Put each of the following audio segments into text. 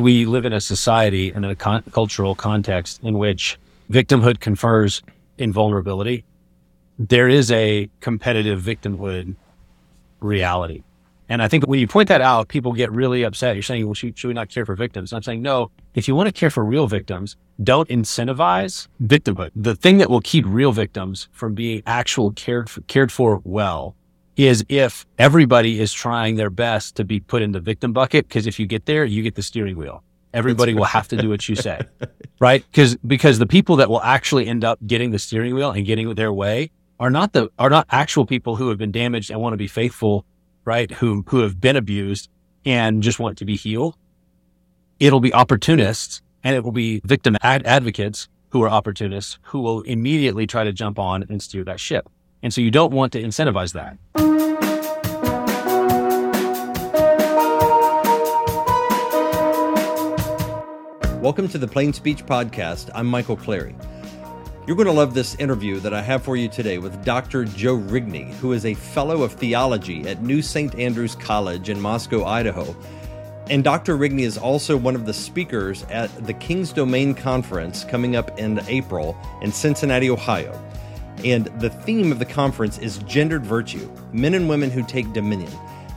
We live in a society and in a con- cultural context in which victimhood confers invulnerability. There is a competitive victimhood reality. And I think when you point that out, people get really upset. You're saying, well, should, should we not care for victims? And I'm saying, no, if you want to care for real victims, don't incentivize victimhood. The thing that will keep real victims from being actual cared for, cared for well is if everybody is trying their best to be put in the victim bucket. Cause if you get there, you get the steering wheel. Everybody will have to do what you say, right? Because because the people that will actually end up getting the steering wheel and getting their way are not the are not actual people who have been damaged and want to be faithful right? Who, who have been abused and just want to be healed. It'll be opportunists and it will be victim ad- advocates who are opportunists who will immediately try to jump on and steer that ship. And so you don't want to incentivize that. Welcome to the Plain Speech Podcast. I'm Michael Clary. You're going to love this interview that I have for you today with Dr. Joe Rigney, who is a Fellow of Theology at New St. Andrews College in Moscow, Idaho. And Dr. Rigney is also one of the speakers at the King's Domain Conference coming up in April in Cincinnati, Ohio. And the theme of the conference is gendered virtue men and women who take dominion.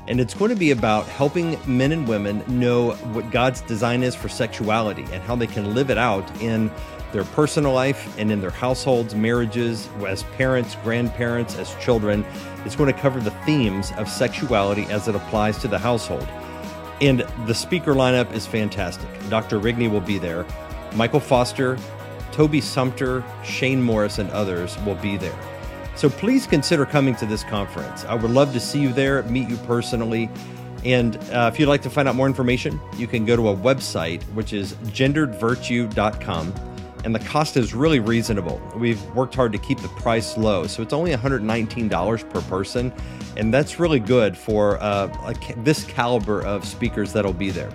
And it's going to be about helping men and women know what God's design is for sexuality and how they can live it out in their personal life and in their households, marriages, as parents, grandparents, as children. It's going to cover the themes of sexuality as it applies to the household. And the speaker lineup is fantastic. Dr. Rigney will be there. Michael Foster, Toby Sumpter, Shane Morris, and others will be there. So please consider coming to this conference. I would love to see you there, meet you personally. And uh, if you'd like to find out more information, you can go to a website, which is genderedvirtue.com and the cost is really reasonable. We've worked hard to keep the price low, so it's only $119 per person, and that's really good for uh, a, this caliber of speakers that'll be there.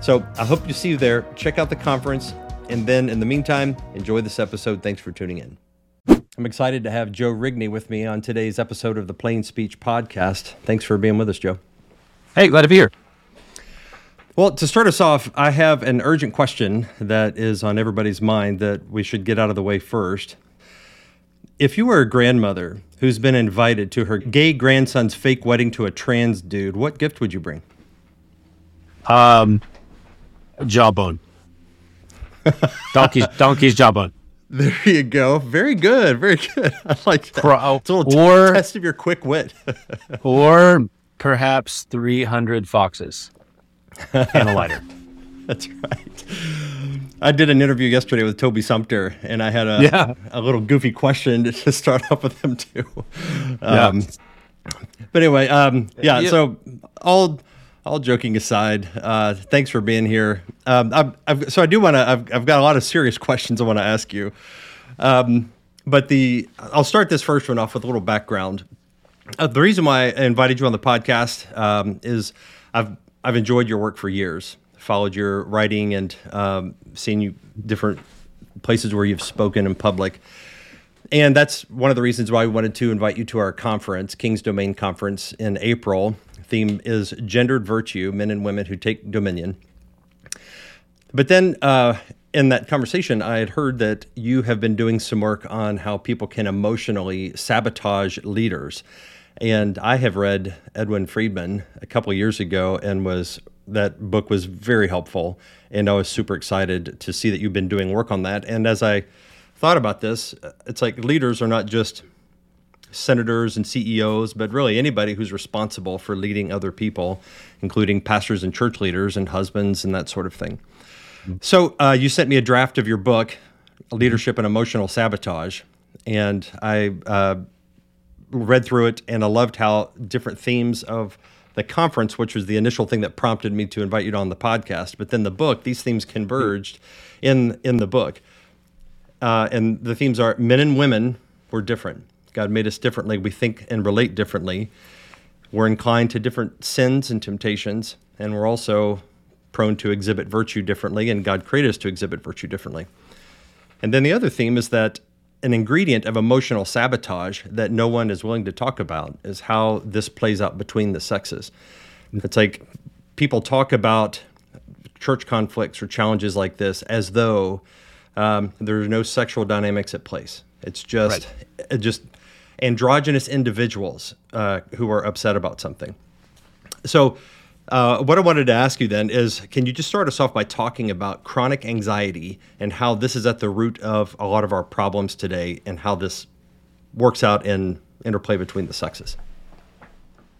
So I hope to see you there. Check out the conference, and then in the meantime, enjoy this episode. Thanks for tuning in. I'm excited to have Joe Rigney with me on today's episode of the Plain Speech Podcast. Thanks for being with us, Joe. Hey, glad to be here. Well, to start us off, I have an urgent question that is on everybody's mind that we should get out of the way first. If you were a grandmother who's been invited to her gay grandson's fake wedding to a trans dude, what gift would you bring? Um, jawbone. donkey's donkey's jawbone. There you go. Very good. Very good. I like that. Pro, it's a little or, test of your quick wit. or perhaps 300 foxes and a lighter. That's right. I did an interview yesterday with Toby Sumpter, and I had a yeah. a little goofy question to start off with him too. Um, yeah. But anyway, um, yeah, yeah, So all all joking aside, uh, thanks for being here. Um, I've, I've, so I do want to. I've, I've, got a lot of serious questions I want to ask you. Um, but the I'll start this first one off with a little background. Uh, the reason why I invited you on the podcast um, is I've I've enjoyed your work for years. Followed your writing and um, seen you different places where you've spoken in public. And that's one of the reasons why we wanted to invite you to our conference, King's Domain Conference in April. Theme is gendered virtue, men and women who take dominion. But then uh, in that conversation, I had heard that you have been doing some work on how people can emotionally sabotage leaders. And I have read Edwin Friedman a couple years ago and was that book was very helpful and I was super excited to see that you've been doing work on that. And as I thought about this, it's like leaders are not just senators and CEOs, but really anybody who's responsible for leading other people, including pastors and church leaders and husbands and that sort of thing. So uh, you sent me a draft of your book, Leadership and Emotional Sabotage, and I uh, read through it and I loved how different themes of the conference, which was the initial thing that prompted me to invite you on the podcast, but then the book, these themes converged in in the book. Uh, and the themes are men and women were different. God made us differently. We think and relate differently. We're inclined to different sins and temptations, and we're also prone to exhibit virtue differently, and God created us to exhibit virtue differently. And then the other theme is that an ingredient of emotional sabotage that no one is willing to talk about is how this plays out between the sexes. It's like people talk about church conflicts or challenges like this as though um, there's no sexual dynamics at place. It's just right. just androgynous individuals uh, who are upset about something. So, uh, what I wanted to ask you then is can you just start us off by talking about chronic anxiety and how this is at the root of a lot of our problems today and how this works out in interplay between the sexes?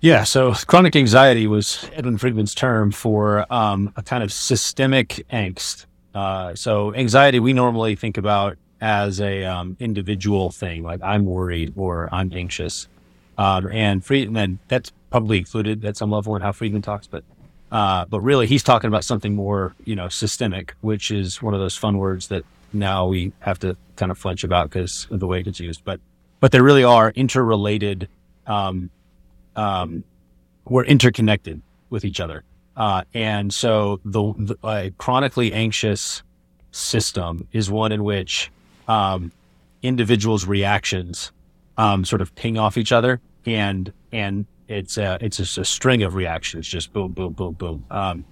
Yeah, so chronic anxiety was Edwin Friedman's term for um, a kind of systemic angst. Uh, so anxiety, we normally think about as a um, individual thing, like I'm worried or I'm anxious. Um, and Friedman, that's probably included at some level in how Friedman talks, but uh, but really he's talking about something more, you know, systemic, which is one of those fun words that now we have to kind of flinch about because of the way it's used. But but they really are interrelated. Um, um, we're interconnected with each other, uh, and so the, the chronically anxious system is one in which um, individuals' reactions um, sort of ping off each other, and and it's a, it's just a string of reactions, just boom, boom, boom, boom. Um,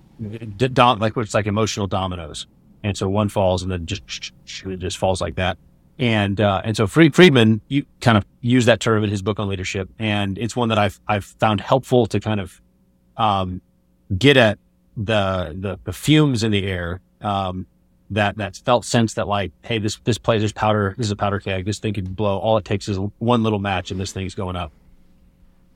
dom- like it's like emotional dominoes, and so one falls, and then just it just falls like that. And uh, and so Friedman, you kind of use that term in his book on leadership, and it's one that I've I've found helpful to kind of um, get at the, the the fumes in the air um, that that felt sense that like, hey, this this plays there's powder, this is a powder keg, this thing could blow. All it takes is one little match, and this thing's going up.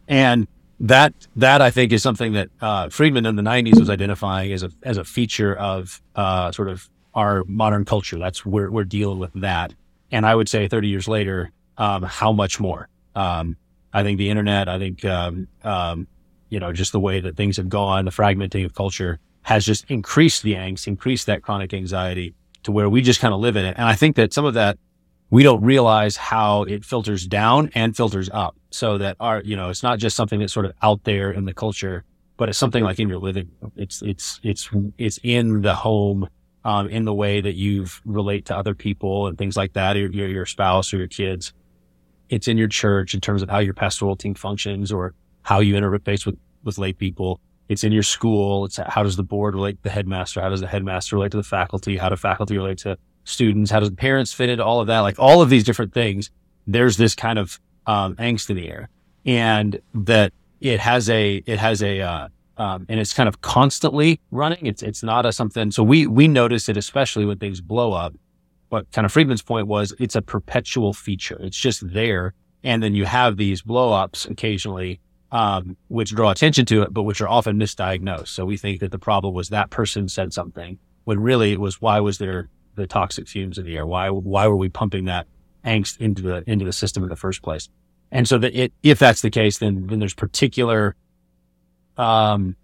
And that that I think is something that uh, Friedman in the '90s was identifying as a as a feature of uh, sort of our modern culture. That's where we're dealing with that. And I would say 30 years later, um, how much more? Um, I think the internet, I think, um, um you know, just the way that things have gone, the fragmenting of culture has just increased the angst, increased that chronic anxiety to where we just kind of live in it. And I think that some of that we don't realize how it filters down and filters up so that our, you know, it's not just something that's sort of out there in the culture, but it's something like in your living. It's, it's, it's, it's in the home, um, in the way that you relate to other people and things like that, your, your, your spouse or your kids. It's in your church in terms of how your pastoral team functions or how you interface with, with lay people it's in your school. It's how does the board relate to the headmaster? How does the headmaster relate to the faculty? How do faculty relate to students? How does parents fit into all of that? Like all of these different things, there's this kind of um, angst in the air, and that it has a it has a uh, um, and it's kind of constantly running. It's it's not a something. So we we notice it especially when things blow up. What kind of Friedman's point was, it's a perpetual feature. It's just there, and then you have these blowups occasionally um, which draw attention to it, but which are often misdiagnosed. So we think that the problem was that person said something when really it was why was there the toxic fumes in the air? Why why were we pumping that angst into the into the system in the first place? And so that it, if that's the case, then then there's particular um,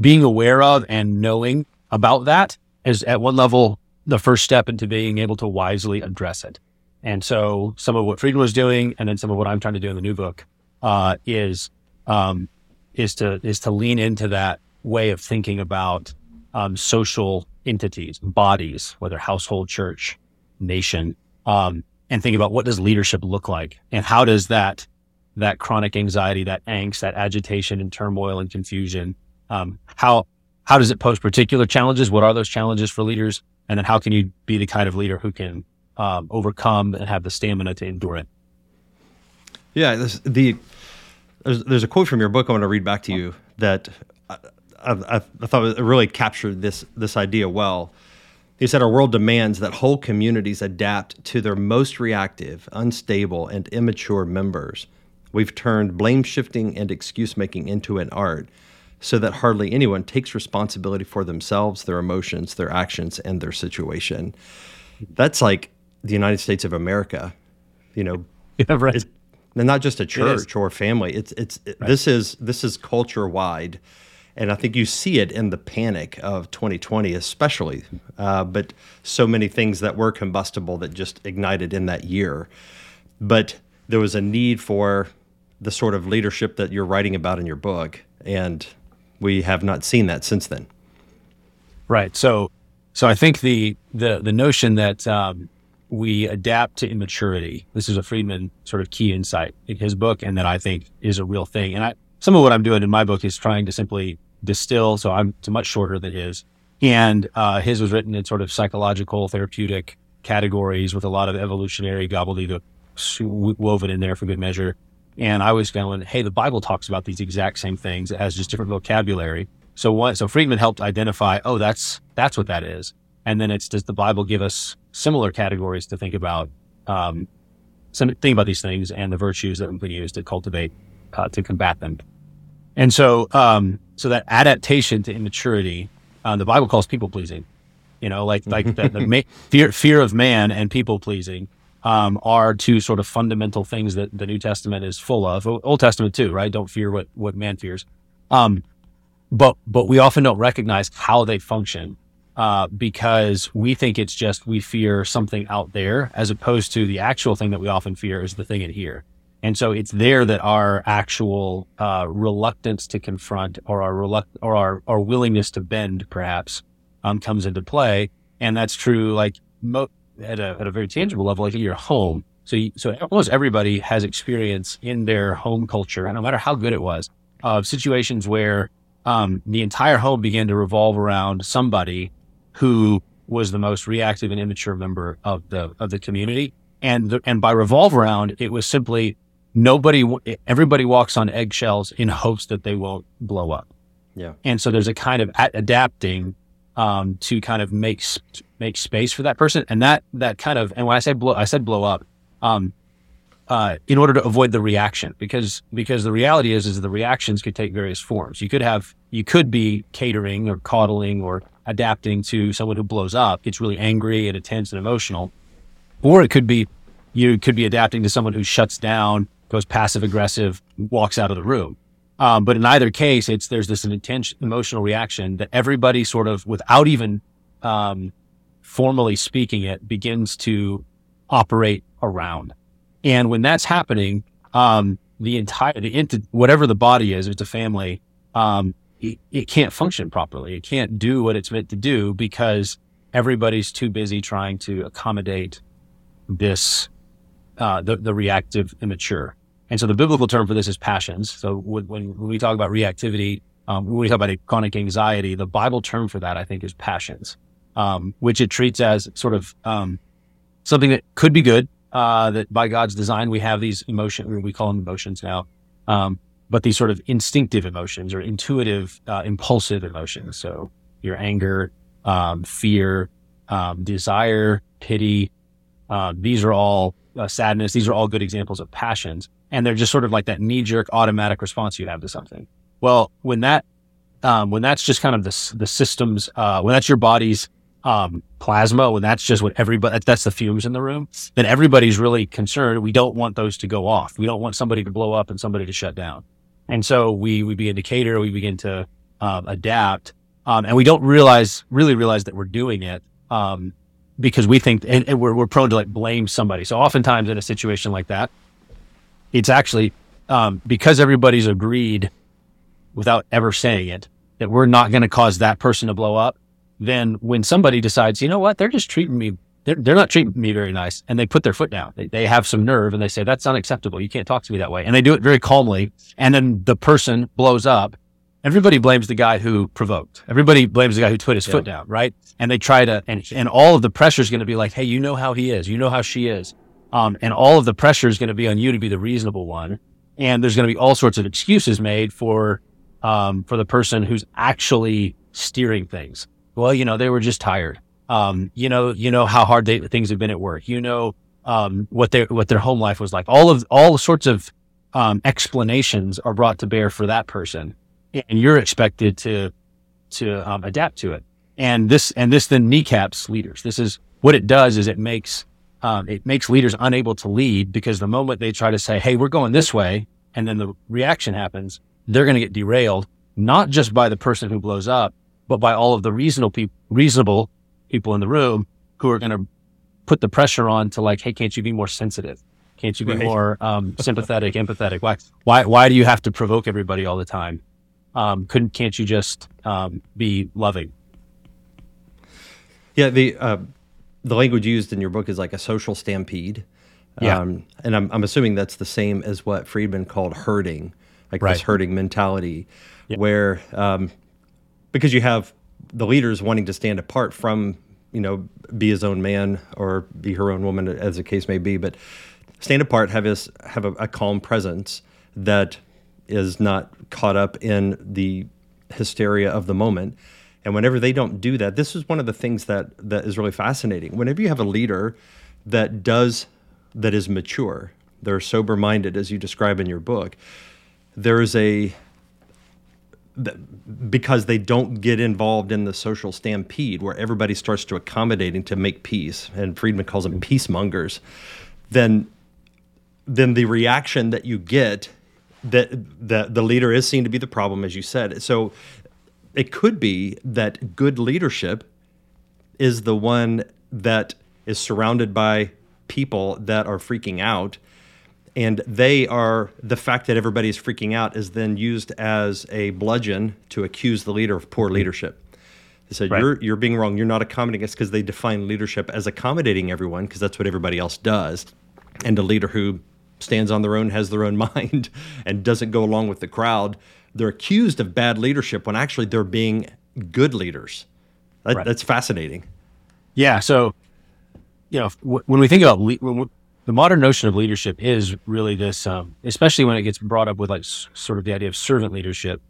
being aware of and knowing about that is at one level the first step into being able to wisely address it. And so some of what Friedman was doing, and then some of what I'm trying to do in the new book uh, is um, is to is to lean into that way of thinking about um, social entities, bodies, whether household, church, nation, um, and think about what does leadership look like, and how does that that chronic anxiety, that angst, that agitation and turmoil and confusion, um, how how does it pose particular challenges? What are those challenges for leaders? And then how can you be the kind of leader who can um, overcome and have the stamina to endure it? Yeah, this, the there's, there's a quote from your book I want to read back to you that I, I, I thought it really captured this this idea well. He said, Our world demands that whole communities adapt to their most reactive, unstable, and immature members. We've turned blame shifting and excuse making into an art so that hardly anyone takes responsibility for themselves, their emotions, their actions, and their situation. That's like the United States of America. You know, yeah, right and not just a church or a family. It's it's right. this is this is culture wide, and I think you see it in the panic of 2020, especially. Uh, but so many things that were combustible that just ignited in that year, but there was a need for the sort of leadership that you're writing about in your book, and we have not seen that since then. Right. So, so I think the the the notion that um, we adapt to immaturity. This is a Friedman sort of key insight in his book, and that I think is a real thing. And I, some of what I'm doing in my book is trying to simply distill. So I'm much shorter than his, And uh, his was written in sort of psychological, therapeutic categories with a lot of evolutionary gobbledygook woven in there for good measure. And I was going, hey, the Bible talks about these exact same things. It has just different vocabulary. So what? So Friedman helped identify, oh, that's that's what that is. And then it's does the Bible give us similar categories to think about, um, some think about these things and the virtues that we can use to cultivate, uh, to combat them. And so, um, so that adaptation to immaturity, uh, the Bible calls people pleasing. You know, like like the, the ma- fear fear of man and people pleasing um, are two sort of fundamental things that the New Testament is full of. Old Testament too, right? Don't fear what what man fears. Um, but but we often don't recognize how they function uh, because we think it's just we fear something out there as opposed to the actual thing that we often fear is the thing in here. And so it's there that our actual uh, reluctance to confront or our reluct- or our, our willingness to bend perhaps um, comes into play. And that's true like mo- at, a, at a very tangible level, like your home. So, so almost everybody has experience in their home culture, and no matter how good it was, of situations where um, the entire home began to revolve around somebody who was the most reactive and immature member of the of the community. And the, and by revolve around, it was simply nobody. Everybody walks on eggshells in hopes that they won't blow up. Yeah. And so there's a kind of adapting um, to kind of make make space for that person, and that that kind of and when I say blow, I said blow up. Um, uh, in order to avoid the reaction because because the reality is is the reactions could take various forms. You could have you could be catering or coddling or adapting to someone who blows up, gets really angry and intense and emotional, or it could be you could be adapting to someone who shuts down, goes passive aggressive, walks out of the room. Um, but in either case, it's there's this intense emotional reaction that everybody sort of without even um, formally speaking it begins to operate around. And when that's happening, um, the entire, the whatever the body is, it's a family, um, it, it, can't function properly. It can't do what it's meant to do because everybody's too busy trying to accommodate this, uh, the, the reactive immature. And so the biblical term for this is passions. So when, when we talk about reactivity, um, when we talk about chronic anxiety, the Bible term for that, I think, is passions, um, which it treats as sort of um, something that could be good, uh, that by God's design, we have these emotions, we call them emotions now, um, but these sort of instinctive emotions or intuitive, uh, impulsive emotions. So your anger, um, fear, um, desire, pity, uh, these are all uh, sadness. These are all good examples of passions. And they're just sort of like that knee jerk automatic response you have to something. Well, when that, um, when that's just kind of the, the systems, uh, when that's your body's um, plasma, when that's just what everybody, that's the fumes in the room, then everybody's really concerned. We don't want those to go off. We don't want somebody to blow up and somebody to shut down. And so we, we begin to cater, we begin to um, adapt. Um, and we don't realize, really realize that we're doing it. Um, because we think, and, and, we're, we're prone to like blame somebody. So oftentimes in a situation like that, it's actually, um, because everybody's agreed without ever saying it that we're not going to cause that person to blow up then when somebody decides, you know what, they're just treating me, they're, they're not treating me very nice, and they put their foot down, they, they have some nerve and they say, that's unacceptable. You can't talk to me that way. And they do it very calmly. And then the person blows up. Everybody blames the guy who provoked. Everybody blames the guy who put his yeah. foot down, right? And they try to, and, and all of the pressure is going to be like, hey, you know how he is. You know how she is. Um, and all of the pressure is going to be on you to be the reasonable one. And there's going to be all sorts of excuses made for, um, for the person who's actually steering things. Well, you know, they were just tired. Um, you know, you know how hard they, things have been at work. You know, um, what their what their home life was like. All of all sorts of um, explanations are brought to bear for that person, and you're expected to to um, adapt to it. And this and this then kneecaps leaders. This is what it does. Is it makes um, it makes leaders unable to lead because the moment they try to say, "Hey, we're going this way," and then the reaction happens, they're going to get derailed, not just by the person who blows up, but by all of the reasonable people, reasonable people in the room who are going to put the pressure on to like, hey, can't you be more sensitive? Can't you be right. more um, sympathetic, empathetic? Why, why, why do you have to provoke everybody all the time? Um, couldn't, can't you just um, be loving? Yeah, the uh, the language used in your book is like a social stampede. Yeah. Um, and I'm, I'm assuming that's the same as what Friedman called herding, like right. this herding mentality, yeah. where um, because you have the leaders wanting to stand apart from you know be his own man or be her own woman as the case may be but stand apart have his have a, a calm presence that is not caught up in the hysteria of the moment. And whenever they don't do that this is one of the things that that is really fascinating. Whenever you have a leader that does that is mature they're sober minded as you describe in your book there is a because they don't get involved in the social stampede where everybody starts to accommodating to make peace and friedman calls them peacemongers then then the reaction that you get that the, the leader is seen to be the problem as you said. So it could be that good leadership is the one that is surrounded by people that are freaking out and they are the fact that everybody is freaking out is then used as a bludgeon to accuse the leader of poor leadership. They said right. you're you're being wrong. You're not accommodating us because they define leadership as accommodating everyone because that's what everybody else does, and a leader who stands on their own, has their own mind, and doesn't go along with the crowd. They're accused of bad leadership when actually they're being good leaders. That, right. That's fascinating. Yeah. So, you know, when we think about le- the modern notion of leadership is really this, um, especially when it gets brought up with like s- sort of the idea of servant leadership,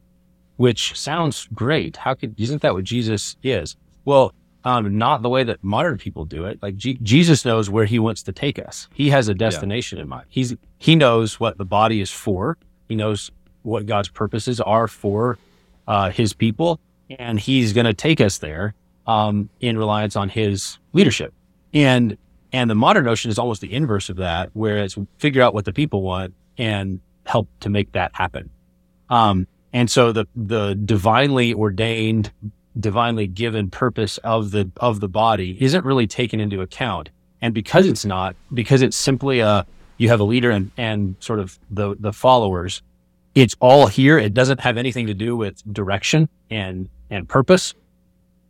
which sounds great. How could isn't that what Jesus is? Well, um, not the way that modern people do it. Like G- Jesus knows where he wants to take us. He has a destination yeah. in mind. He's he knows what the body is for. He knows what God's purposes are for uh, His people, and He's going to take us there um, in reliance on His leadership. And and the modern notion is almost the inverse of that, where it's figure out what the people want and help to make that happen. Um, and so the, the divinely ordained, divinely given purpose of the, of the body isn't really taken into account. And because it's not, because it's simply a, you have a leader and, and sort of the, the followers, it's all here. It doesn't have anything to do with direction and, and purpose.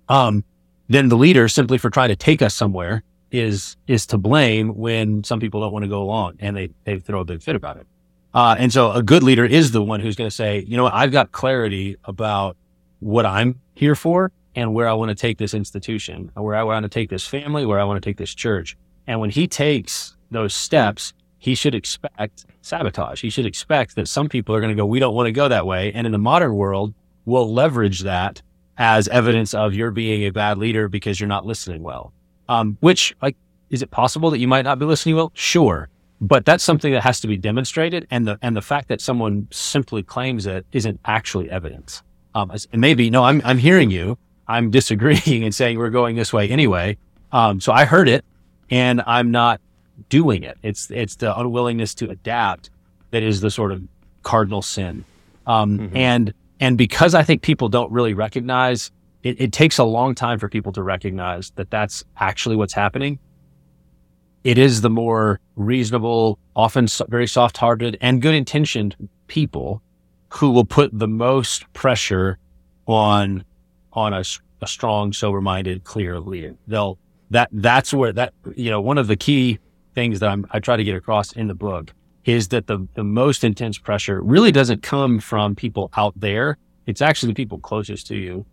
Um, then the leader simply for trying to take us somewhere is is to blame when some people don't want to go along and they they throw a big fit about it. Uh, and so a good leader is the one who's going to say, you know what, I've got clarity about what I'm here for and where I want to take this institution, where I want to take this family, where I want to take this church. And when he takes those steps, he should expect sabotage. He should expect that some people are going to go, we don't want to go that way. And in the modern world, we'll leverage that as evidence of you're being a bad leader because you're not listening well. Um, which like, is it possible that you might not be listening well? Sure. But that's something that has to be demonstrated. And the, and the fact that someone simply claims it isn't actually evidence. Um, and maybe, no, I'm, I'm hearing you. I'm disagreeing and saying we're going this way anyway. Um, so I heard it and I'm not doing it. It's, it's the unwillingness to adapt that is the sort of cardinal sin. Um, mm-hmm. and, and because I think people don't really recognize it, it takes a long time for people to recognize that that's actually what's happening. It is the more reasonable, often very soft hearted and good intentioned people who will put the most pressure on, on a, a strong, sober minded, clear leader. They'll, that, that's where that, you know, one of the key things that I'm, I try to get across in the book is that the, the most intense pressure really doesn't come from people out there. It's actually the people closest to you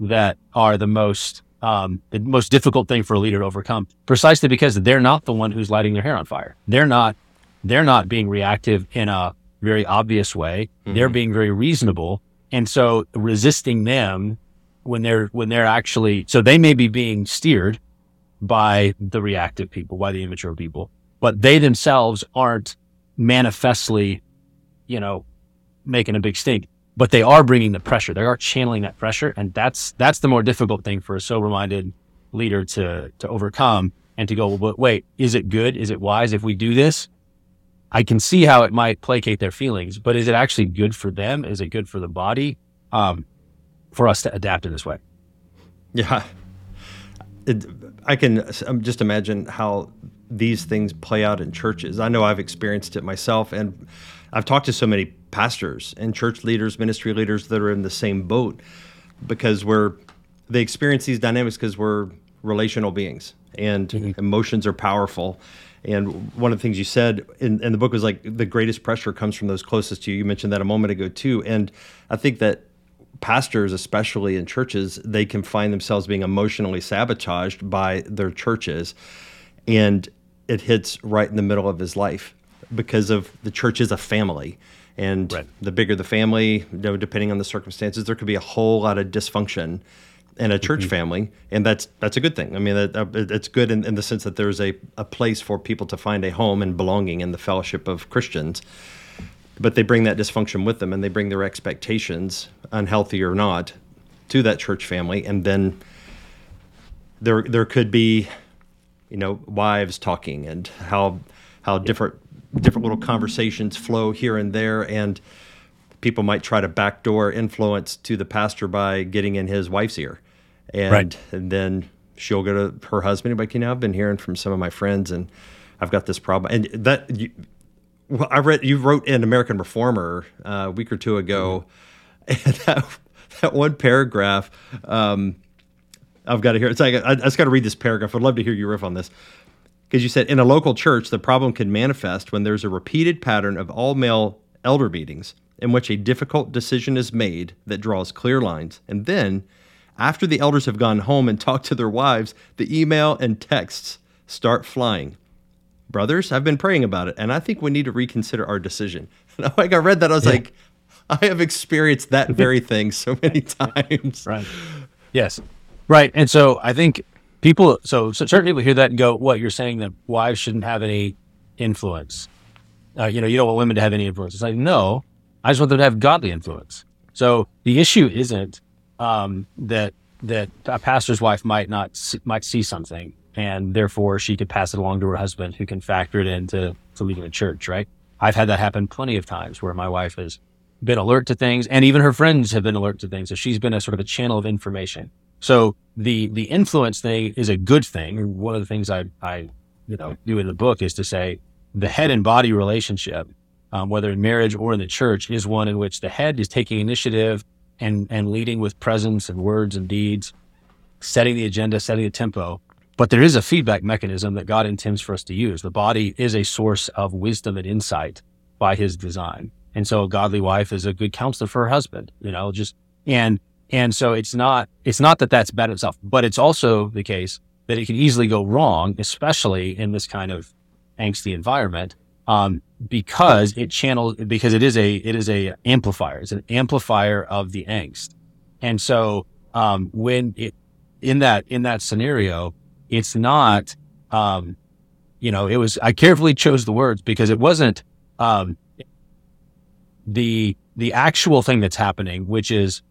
that are the most um, the most difficult thing for a leader to overcome, precisely because they're not the one who's lighting their hair on fire. They're not they're not being reactive in a very obvious way. Mm-hmm. They're being very reasonable, and so resisting them when they're when they're actually so they may be being steered by the reactive people, by the immature people, but they themselves aren't manifestly, you know, making a big stink but they are bringing the pressure. They are channeling that pressure. And that's, that's the more difficult thing for a sober minded leader to, to overcome and to go, well, but wait, is it good? Is it wise if we do this? I can see how it might placate their feelings, but is it actually good for them? Is it good for the body? Um, for us to adapt in this way. Yeah. It, I can um, just imagine how these things play out in churches. I know I've experienced it myself, and I've talked to so many pastors and church leaders, ministry leaders that are in the same boat because we're they experience these dynamics because we're relational beings and mm-hmm. emotions are powerful. And one of the things you said in, in the book was like the greatest pressure comes from those closest to you. You mentioned that a moment ago too. And I think that pastors, especially in churches, they can find themselves being emotionally sabotaged by their churches. And it hits right in the middle of his life because of the church is a family. And right. the bigger the family, you know, depending on the circumstances, there could be a whole lot of dysfunction in a church mm-hmm. family, and that's that's a good thing. I mean, that, uh, it's good in, in, the sense that there's a, a place for people to find a home and belonging in the fellowship of Christians. But they bring that dysfunction with them, and they bring their expectations, unhealthy or not, to that church family, and then there there could be, you know, wives talking and how how different different little conversations flow here and there, and people might try to backdoor influence to the pastor by getting in his wife's ear and, right. and then she'll go to her husband like you know i've been hearing from some of my friends and i've got this problem and that you, well, i read you wrote in american reformer uh, a week or two ago mm-hmm. and that, that one paragraph um, i've got to hear it's like i, I just got to read this paragraph i'd love to hear you riff on this because you said in a local church the problem can manifest when there's a repeated pattern of all male elder meetings in which a difficult decision is made that draws clear lines and then after the elders have gone home and talked to their wives, the email and texts start flying. Brothers, I've been praying about it, and I think we need to reconsider our decision. like I read that, I was yeah. like, I have experienced that very thing so many times. Right. Yes. Right. And so I think people, so, so certain people hear that and go, "What you're saying that wives shouldn't have any influence? Uh, you know, you don't want women to have any influence." It's like, no, I just want them to have godly influence. So the issue isn't um, that that a pastor's wife might not see, might see something, and therefore she could pass it along to her husband, who can factor it into to leading a church. Right? I've had that happen plenty of times where my wife has been alert to things, and even her friends have been alert to things. So she's been a sort of a channel of information. So the the influence thing is a good thing. One of the things I I you know do in the book is to say the head and body relationship, um, whether in marriage or in the church, is one in which the head is taking initiative and and leading with presence and words and deeds, setting the agenda, setting the tempo. But there is a feedback mechanism that God intends for us to use. The body is a source of wisdom and insight by His design, and so a godly wife is a good counselor for her husband. You know, just and and so it's not it's not that that's bad itself, but it's also the case that it can easily go wrong, especially in this kind of angsty environment um, because it channels because it is a it is a amplifier. It's an amplifier of the angst, and so um, when it in that in that scenario, it's not um, you know it was I carefully chose the words because it wasn't um, the the actual thing that's happening, which is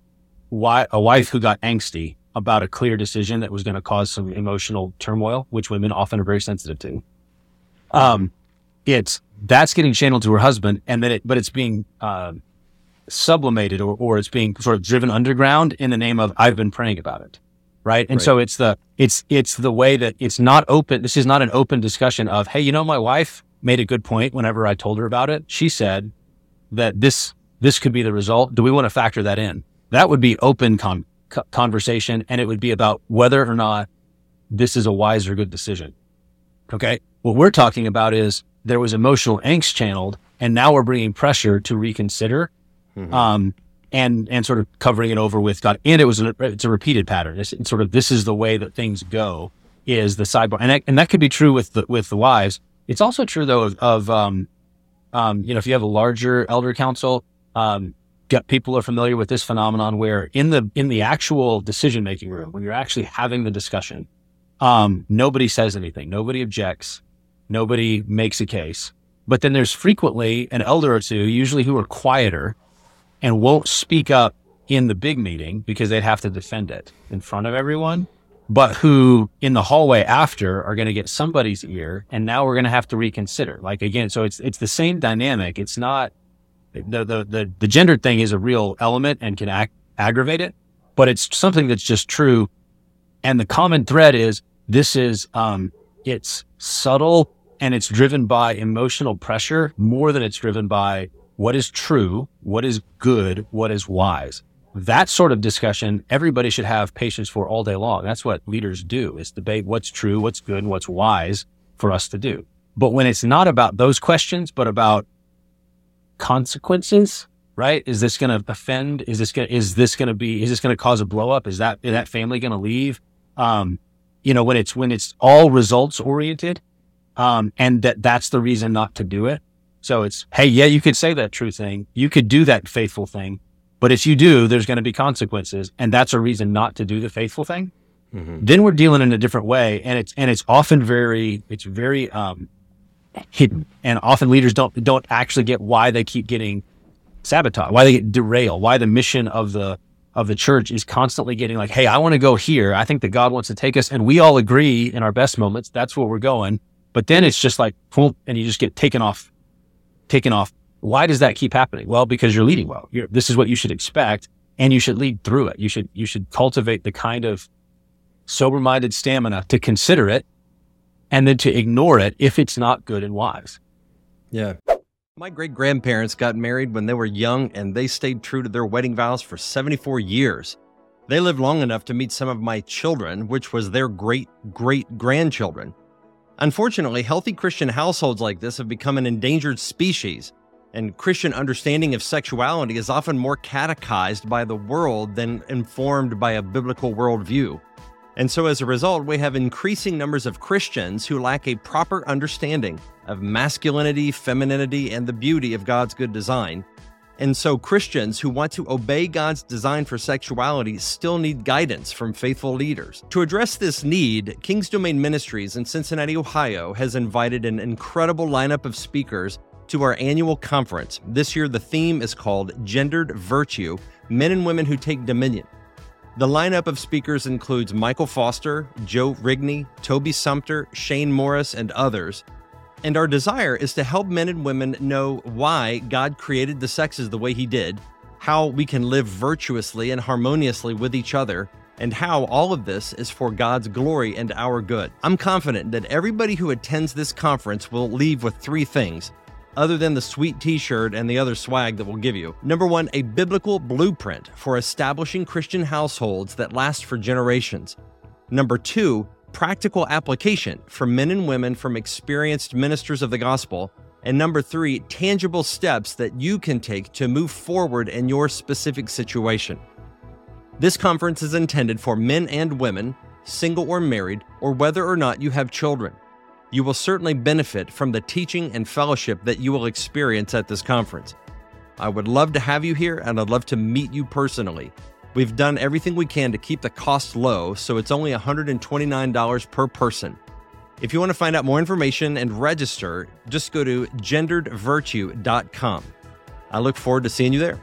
why a wife who got angsty about a clear decision that was going to cause some emotional turmoil, which women often are very sensitive to. Um, it's that's getting channeled to her husband, and then it, but it's being uh, sublimated or, or it's being sort of driven underground in the name of I've been praying about it, right? And right. so it's the it's it's the way that it's not open. This is not an open discussion of hey, you know, my wife made a good point whenever I told her about it. She said that this this could be the result. Do we want to factor that in? That would be open con- conversation, and it would be about whether or not this is a wise or good decision. Okay. What we're talking about is there was emotional angst channeled, and now we're bringing pressure to reconsider, mm-hmm. um, and and sort of covering it over with God. And it was a, it's a repeated pattern. It's, it's, sort of this is the way that things go. Is the sidebar, and that, and that could be true with the with the wives. It's also true though of, of um, um, you know, if you have a larger elder council, um, people are familiar with this phenomenon where in the in the actual decision making room, when you're actually having the discussion, um, nobody says anything, nobody objects, Nobody makes a case. But then there's frequently an elder or two, usually who are quieter and won't speak up in the big meeting because they'd have to defend it in front of everyone, but who in the hallway after are going to get somebody's ear. And now we're going to have to reconsider. Like again, so it's, it's the same dynamic. It's not the, the, the, the gendered thing is a real element and can aggravate it, but it's something that's just true. And the common thread is this is, um, it's subtle and it's driven by emotional pressure more than it's driven by what is true, what is good, what is wise. That sort of discussion, everybody should have patience for all day long. That's what leaders do is debate what's true, what's good, and what's wise for us to do. But when it's not about those questions, but about consequences right? Is this going to offend? Is this going is this going to be, is this going to cause a blow up? Is that, is that family going to leave? Um, you know, when it's, when it's all results oriented, um, and that that's the reason not to do it. So it's, Hey, yeah, you could say that true thing. You could do that faithful thing. But if you do, there's going to be consequences. And that's a reason not to do the faithful thing. Mm-hmm. Then we're dealing in a different way. And it's, and it's often very, it's very, um, hidden. And often leaders don't, don't actually get why they keep getting sabotaged, why they get derailed, why the mission of the, of the church is constantly getting like, Hey, I want to go here. I think that God wants to take us. And we all agree in our best moments. That's where we're going. But then it's just like, and you just get taken off, taken off. Why does that keep happening? Well, because you're leading well. You're, this is what you should expect and you should lead through it. You should, you should cultivate the kind of sober minded stamina to consider it and then to ignore it if it's not good and wise. Yeah. My great grandparents got married when they were young and they stayed true to their wedding vows for 74 years. They lived long enough to meet some of my children, which was their great great grandchildren. Unfortunately, healthy Christian households like this have become an endangered species, and Christian understanding of sexuality is often more catechized by the world than informed by a biblical worldview. And so, as a result, we have increasing numbers of Christians who lack a proper understanding of masculinity, femininity, and the beauty of God's good design. And so, Christians who want to obey God's design for sexuality still need guidance from faithful leaders. To address this need, King's Domain Ministries in Cincinnati, Ohio has invited an incredible lineup of speakers to our annual conference. This year, the theme is called Gendered Virtue Men and Women Who Take Dominion. The lineup of speakers includes Michael Foster, Joe Rigney, Toby Sumpter, Shane Morris, and others. And our desire is to help men and women know why God created the sexes the way He did, how we can live virtuously and harmoniously with each other, and how all of this is for God's glory and our good. I'm confident that everybody who attends this conference will leave with three things other than the sweet t shirt and the other swag that we'll give you. Number one, a biblical blueprint for establishing Christian households that last for generations. Number two, practical application for men and women from experienced ministers of the gospel. And number three, tangible steps that you can take to move forward in your specific situation. This conference is intended for men and women, single or married, or whether or not you have children you will certainly benefit from the teaching and fellowship that you will experience at this conference. I would love to have you here and I'd love to meet you personally. We've done everything we can to keep the cost low, so it's only $129 per person. If you want to find out more information and register, just go to genderedvirtue.com. I look forward to seeing you there.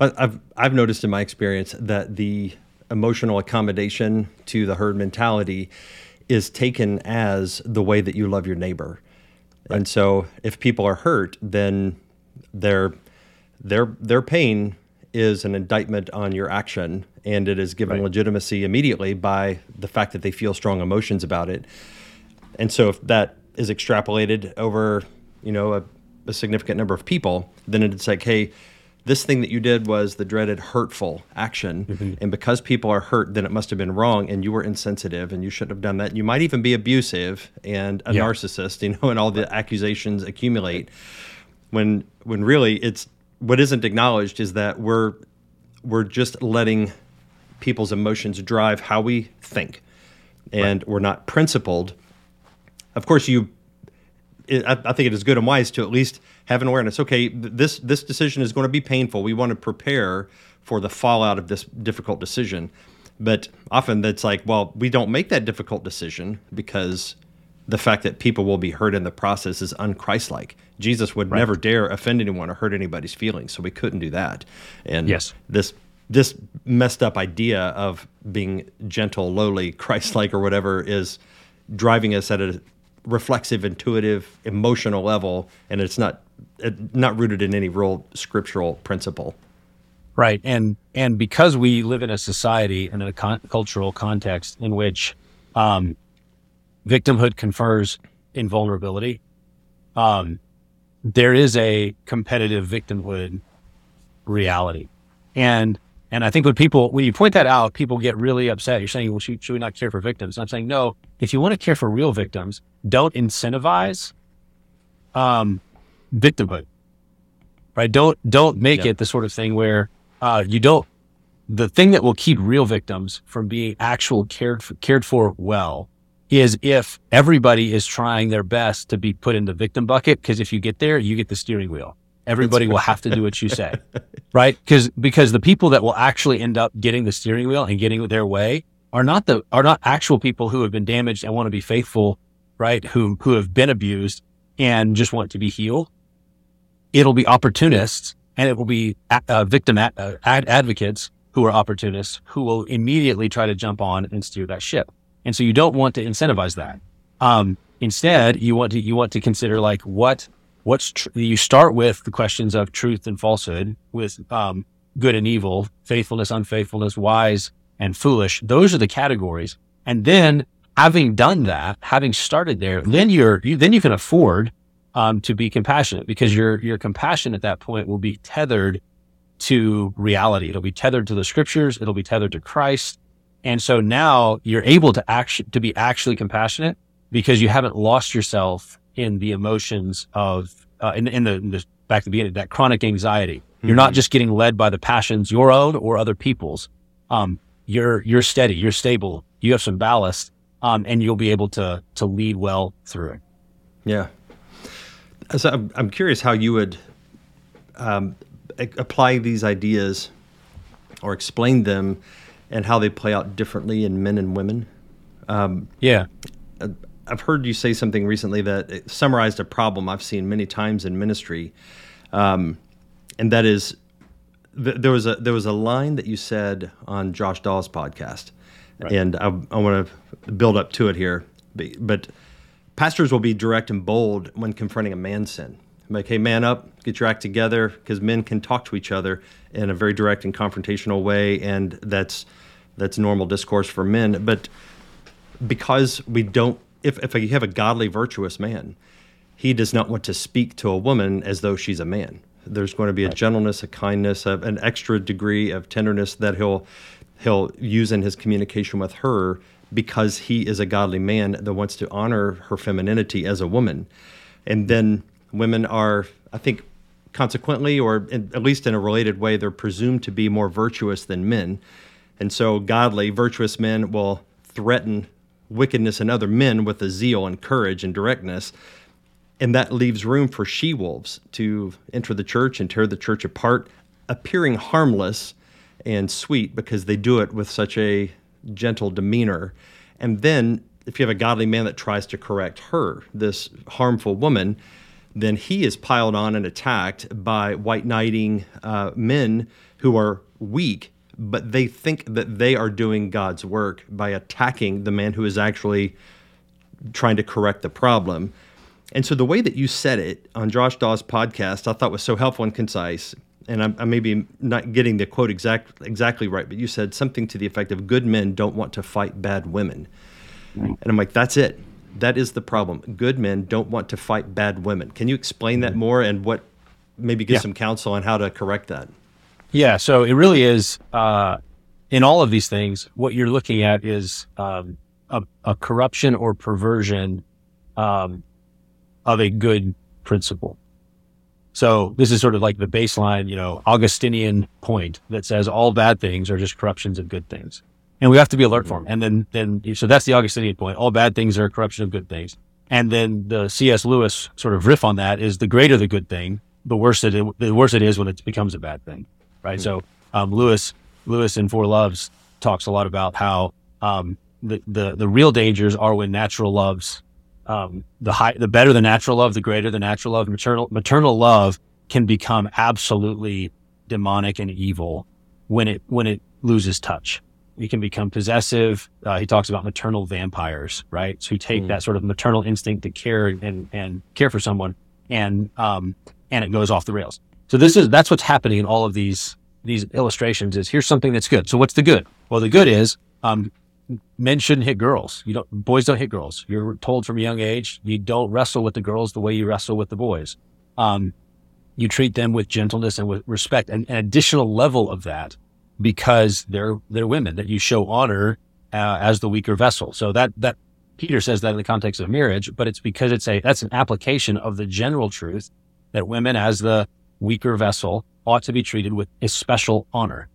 I've I've noticed in my experience that the emotional accommodation to the herd mentality is taken as the way that you love your neighbor. Right. And so if people are hurt, then their their their pain is an indictment on your action and it is given right. legitimacy immediately by the fact that they feel strong emotions about it. And so if that is extrapolated over, you know, a, a significant number of people, then it's like, hey, this thing that you did was the dreaded hurtful action mm-hmm. and because people are hurt then it must have been wrong and you were insensitive and you shouldn't have done that you might even be abusive and a yeah. narcissist you know and all the accusations accumulate when when really it's what isn't acknowledged is that we're we're just letting people's emotions drive how we think and right. we're not principled of course you I, I think it is good and wise to at least have an awareness. Okay, this this decision is going to be painful. We want to prepare for the fallout of this difficult decision. But often that's like, well, we don't make that difficult decision because the fact that people will be hurt in the process is unchristlike. Jesus would right. never dare offend anyone or hurt anybody's feelings, so we couldn't do that. And yes. this this messed up idea of being gentle, lowly, Christ-like, or whatever is driving us at a reflexive, intuitive, emotional level, and it's not not rooted in any real scriptural principle. Right, and and because we live in a society and in a con- cultural context in which um, victimhood confers invulnerability, um, there is a competitive victimhood reality, and And I think when people, when you point that out, people get really upset. You're saying, well, should, should we not care for victims? And I'm saying, no, if you want to care for real victims, don't incentivize um, victimhood, right? Don't, don't make it the sort of thing where uh, you don't, the thing that will keep real victims from being actual cared for, cared for well is if everybody is trying their best to be put in the victim bucket. Cause if you get there, you get the steering wheel. Everybody will have to do what you say, right? Because because the people that will actually end up getting the steering wheel and getting their way are not the are not actual people who have been damaged and want to be faithful, right? Who who have been abused and just want to be healed. It'll be opportunists and it will be uh, victim ad- uh, ad- advocates who are opportunists who will immediately try to jump on and steer that ship. And so you don't want to incentivize that. Um, instead, you want to you want to consider like what what's tr- you start with the questions of truth and falsehood, with um, good and evil, faithfulness, unfaithfulness, wise and foolish. Those are the categories. And then having done that, having started there, then you're you, then you can afford um, to be compassionate because your your compassion at that point will be tethered to reality. It'll be tethered to the scriptures. It'll be tethered to Christ. And so now you're able to actually, to be actually compassionate because you haven't lost yourself in the emotions of, uh, in, in, the, in, the, back to the beginning, that chronic anxiety. Mm-hmm. You're not mm-hmm. just getting led by the passions, your own or other people's. Um, you're, you're steady, you're stable, you have some ballast, um, and you'll be able to, to lead well through it. Yeah. So I'm, I'm curious how you would, um, apply these ideas or explain them and how they play out differently in men and women. Um, yeah. I've heard you say something recently that summarized a problem I've seen many times in ministry, um, and that is th- there was a there was a line that you said on Josh Dawes' podcast, right. and I, I want to build up to it here, but pastors will be direct and bold when confronting a man sin. like, hey, man up, get your act together, because men can talk to each other in a very direct and confrontational way, and that's that's normal discourse for men. But because we don't, if, if you have a godly, virtuous man, he does not want to speak to a woman as though she's a man. There's going to be a gentleness, a kindness, a, an extra degree of tenderness that he'll he'll use in his communication with her because he is a godly man that wants to honor her femininity as a woman. And then women are, I think, consequently, or in, at least in a related way, they're presumed to be more virtuous than men. And so, godly, virtuous men will threaten wickedness in other men with a zeal and courage and directness. And that leaves room for she wolves to enter the church and tear the church apart, appearing harmless and sweet because they do it with such a gentle demeanor. And then, if you have a godly man that tries to correct her, this harmful woman, then he is piled on and attacked by white knighting uh, men who are weak but they think that they are doing God's work by attacking the man who is actually trying to correct the problem. And so the way that you said it on Josh Dawes' podcast, I thought was so helpful and concise. And I'm, I may be not getting the quote exact, exactly right, but you said something to the effect of good men don't want to fight bad women. And I'm like, that's it. That is the problem. Good men don't want to fight bad women. Can you explain that mm-hmm. more and what maybe give yeah. some counsel on how to correct that? Yeah. So it really is, uh, in all of these things, what you're looking at is um, a, a, corruption or perversion um, of a good principle. So this is sort of like the baseline, you know, Augustinian point that says all bad things are just corruptions of good things. And we have to be alert for them. And then, then, so that's the Augustinian point. All bad things are a corruption of good things. And then the C.S. Lewis sort of riff on that is the greater the good thing, the worse it, the worse it is when it becomes a bad thing right? Mm-hmm. So um, Lewis Lewis in Four Loves talks a lot about how um, the, the the real dangers are when natural loves um, the high the better the natural love, the greater the natural love. Maternal maternal love can become absolutely demonic and evil when it when it loses touch. It can become possessive. Uh, he talks about maternal vampires, right? So you take mm. that sort of maternal instinct to care and, and care for someone and, um, and it goes off the rails. So this is that's what's happening in all of these these illustrations. Is here's something that's good. So what's the good? Well, the good is um, men shouldn't hit girls. You don't boys don't hit girls. You're told from a young age you don't wrestle with the girls the way you wrestle with the boys. Um, you treat them with gentleness and with respect. And an additional level of that because they're they're women that you show honor uh, as the weaker vessel. So that that Peter says that in the context of marriage, but it's because it's a that's an application of the general truth that women as the weaker vessel ought to be treated with especial honor.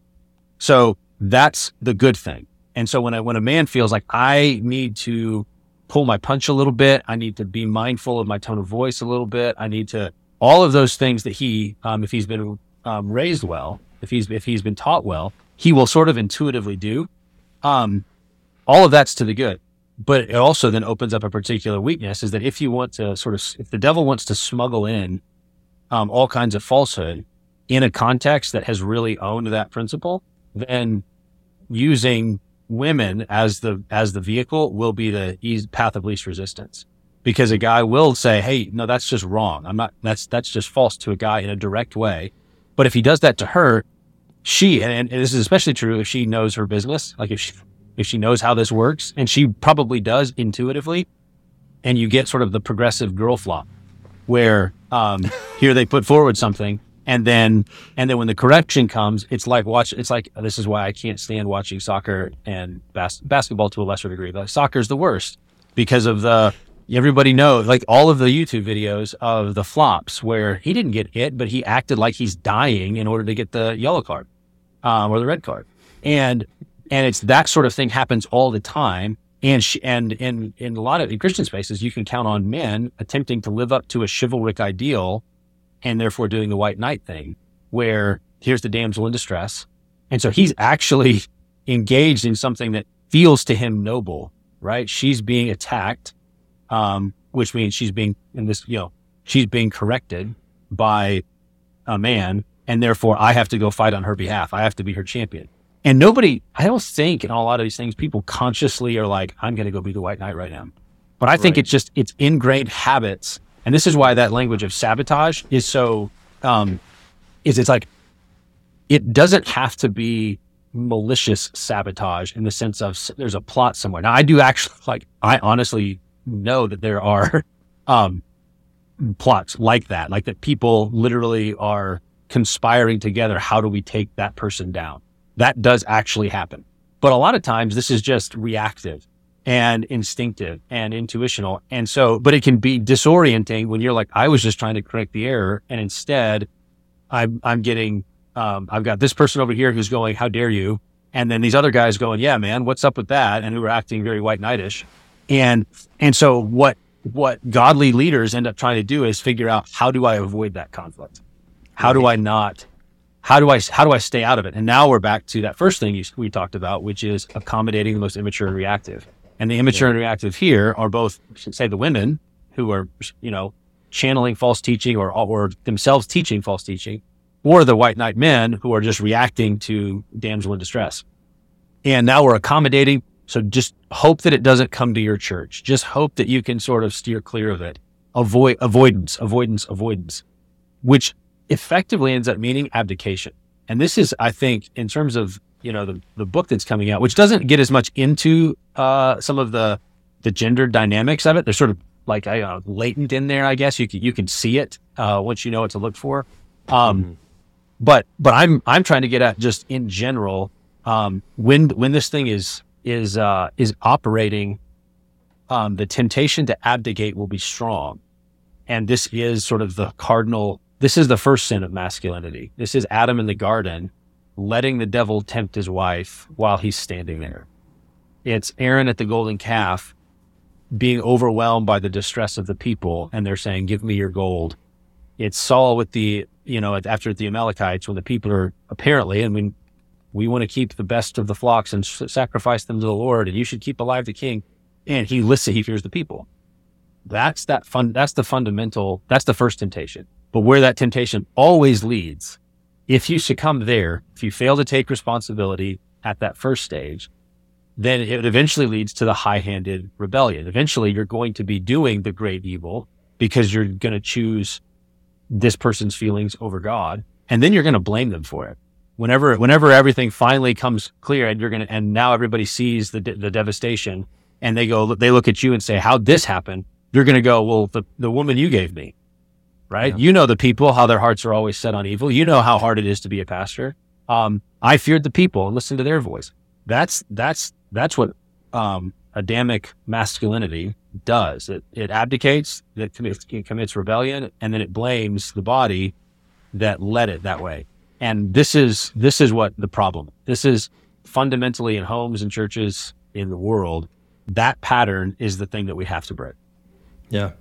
So that's the good thing. And so when I, when a man feels like I need to pull my punch a little bit, I need to be mindful of my tone of voice a little bit. I need to all of those things that he, um, if he's been um, raised well, if he's if he's been taught well, he will sort of intuitively do. Um, all of that's to the good, but it also then opens up a particular weakness. Is that if you want to sort of if the devil wants to smuggle in um, all kinds of falsehood in a context that has really owned that principle, then using women as the as the vehicle will be the easy path of least resistance. Because a guy will say hey no that's just wrong. I'm not that's that's just false to a guy in a direct way. But if he does that to her she and, and this is especially true if she knows her business like if she if she knows how this works and she probably does intuitively and you get sort of the progressive girl flop where um, here they put forward something and then and then when the correction comes it's like watch it's like this is why i can't stand watching soccer and bas- basketball to a lesser degree but soccer's the worst because of the everybody knows like all of the youtube videos of the flops where he didn't get hit but he acted like he's dying in order to get the yellow card um, or the red card. And and it's that sort of thing happens all the time and sh- and in in a lot of christian spaces you can count on men attempting to live up to a chivalric ideal and therefore doing the white knight thing where here's the damsel in distress. And so he's actually engaged in something that feels to him noble, right? She's being attacked, um, which means she's being in this, you know, she's being corrected by a man. And therefore I have to go fight on her behalf. I have to be her champion. And nobody, I don't think in a lot of these things, people consciously are like, I'm going to go be the white knight right now. But I think right. it's just, it's ingrained habits and this is why that language of sabotage is so, um, is it's like, it doesn't have to be malicious sabotage in the sense of there's a plot somewhere. Now I do actually like, I honestly know that there are, um, plots like that, like that people literally are conspiring together. How do we take that person down? That does actually happen. But a lot of times this is just reactive and instinctive and intuitional. And so, but it can be disorienting when you're like, I was just trying to correct the error. And instead I'm, I'm getting, um, I've got this person over here who's going, how dare you? And then these other guys going, yeah, man, what's up with that? And who are acting very white knightish. And, and so what, what godly leaders end up trying to do is figure out how do I avoid that conflict? How do I not how do I how do I stay out of it? And now we're back to that first thing you, we talked about, which is accommodating the most immature and reactive. And the immature yeah. and reactive here are both, say, the women who are, you know, channeling false teaching or, or themselves teaching false teaching, or the white knight men who are just reacting to damsel in distress. And now we're accommodating. So just hope that it doesn't come to your church. Just hope that you can sort of steer clear of it. Avoid avoidance, avoidance, avoidance, which effectively ends up meaning abdication. And this is, I think, in terms of you know the the book that's coming out, which doesn't get as much into uh, some of the the gender dynamics of it. They're sort of like uh, latent in there, I guess. You can you can see it uh, once you know what to look for. Um, mm-hmm. But but I'm I'm trying to get at just in general um, when when this thing is is uh, is operating, um, the temptation to abdicate will be strong, and this is sort of the cardinal. This is the first sin of masculinity. This is Adam in the garden letting the devil tempt his wife while he's standing there. It's Aaron at the golden calf being overwhelmed by the distress of the people and they're saying, give me your gold. It's Saul with the, you know, after the Amalekites when the people are apparently, I mean, we want to keep the best of the flocks and sacrifice them to the Lord and you should keep alive the king. And he listens, he fears the people. That's that fun. That's the fundamental, that's the first temptation. But where that temptation always leads if you succumb there, if you fail to take responsibility at that first stage, then it eventually leads to the high handed rebellion. Eventually, you're going to be doing the great evil because you're going to choose this person's feelings over God. And then you're going to blame them for it. Whenever, whenever everything finally comes clear and you're going to, and now everybody sees the, the devastation and they go, they look at you and say, how'd this happen? You're going to go, well, the, the woman you gave me, right? Yeah. You know the people, how their hearts are always set on evil. You know how hard it is to be a pastor. Um, I feared the people and listened to their voice. That's, that's, that's what, um, Adamic masculinity does. It, it abdicates, it commits, it commits rebellion, and then it blames the body that led it that way. And this is, this is what the problem. This is fundamentally in homes and churches in the world. That pattern is the thing that we have to break. Yeah.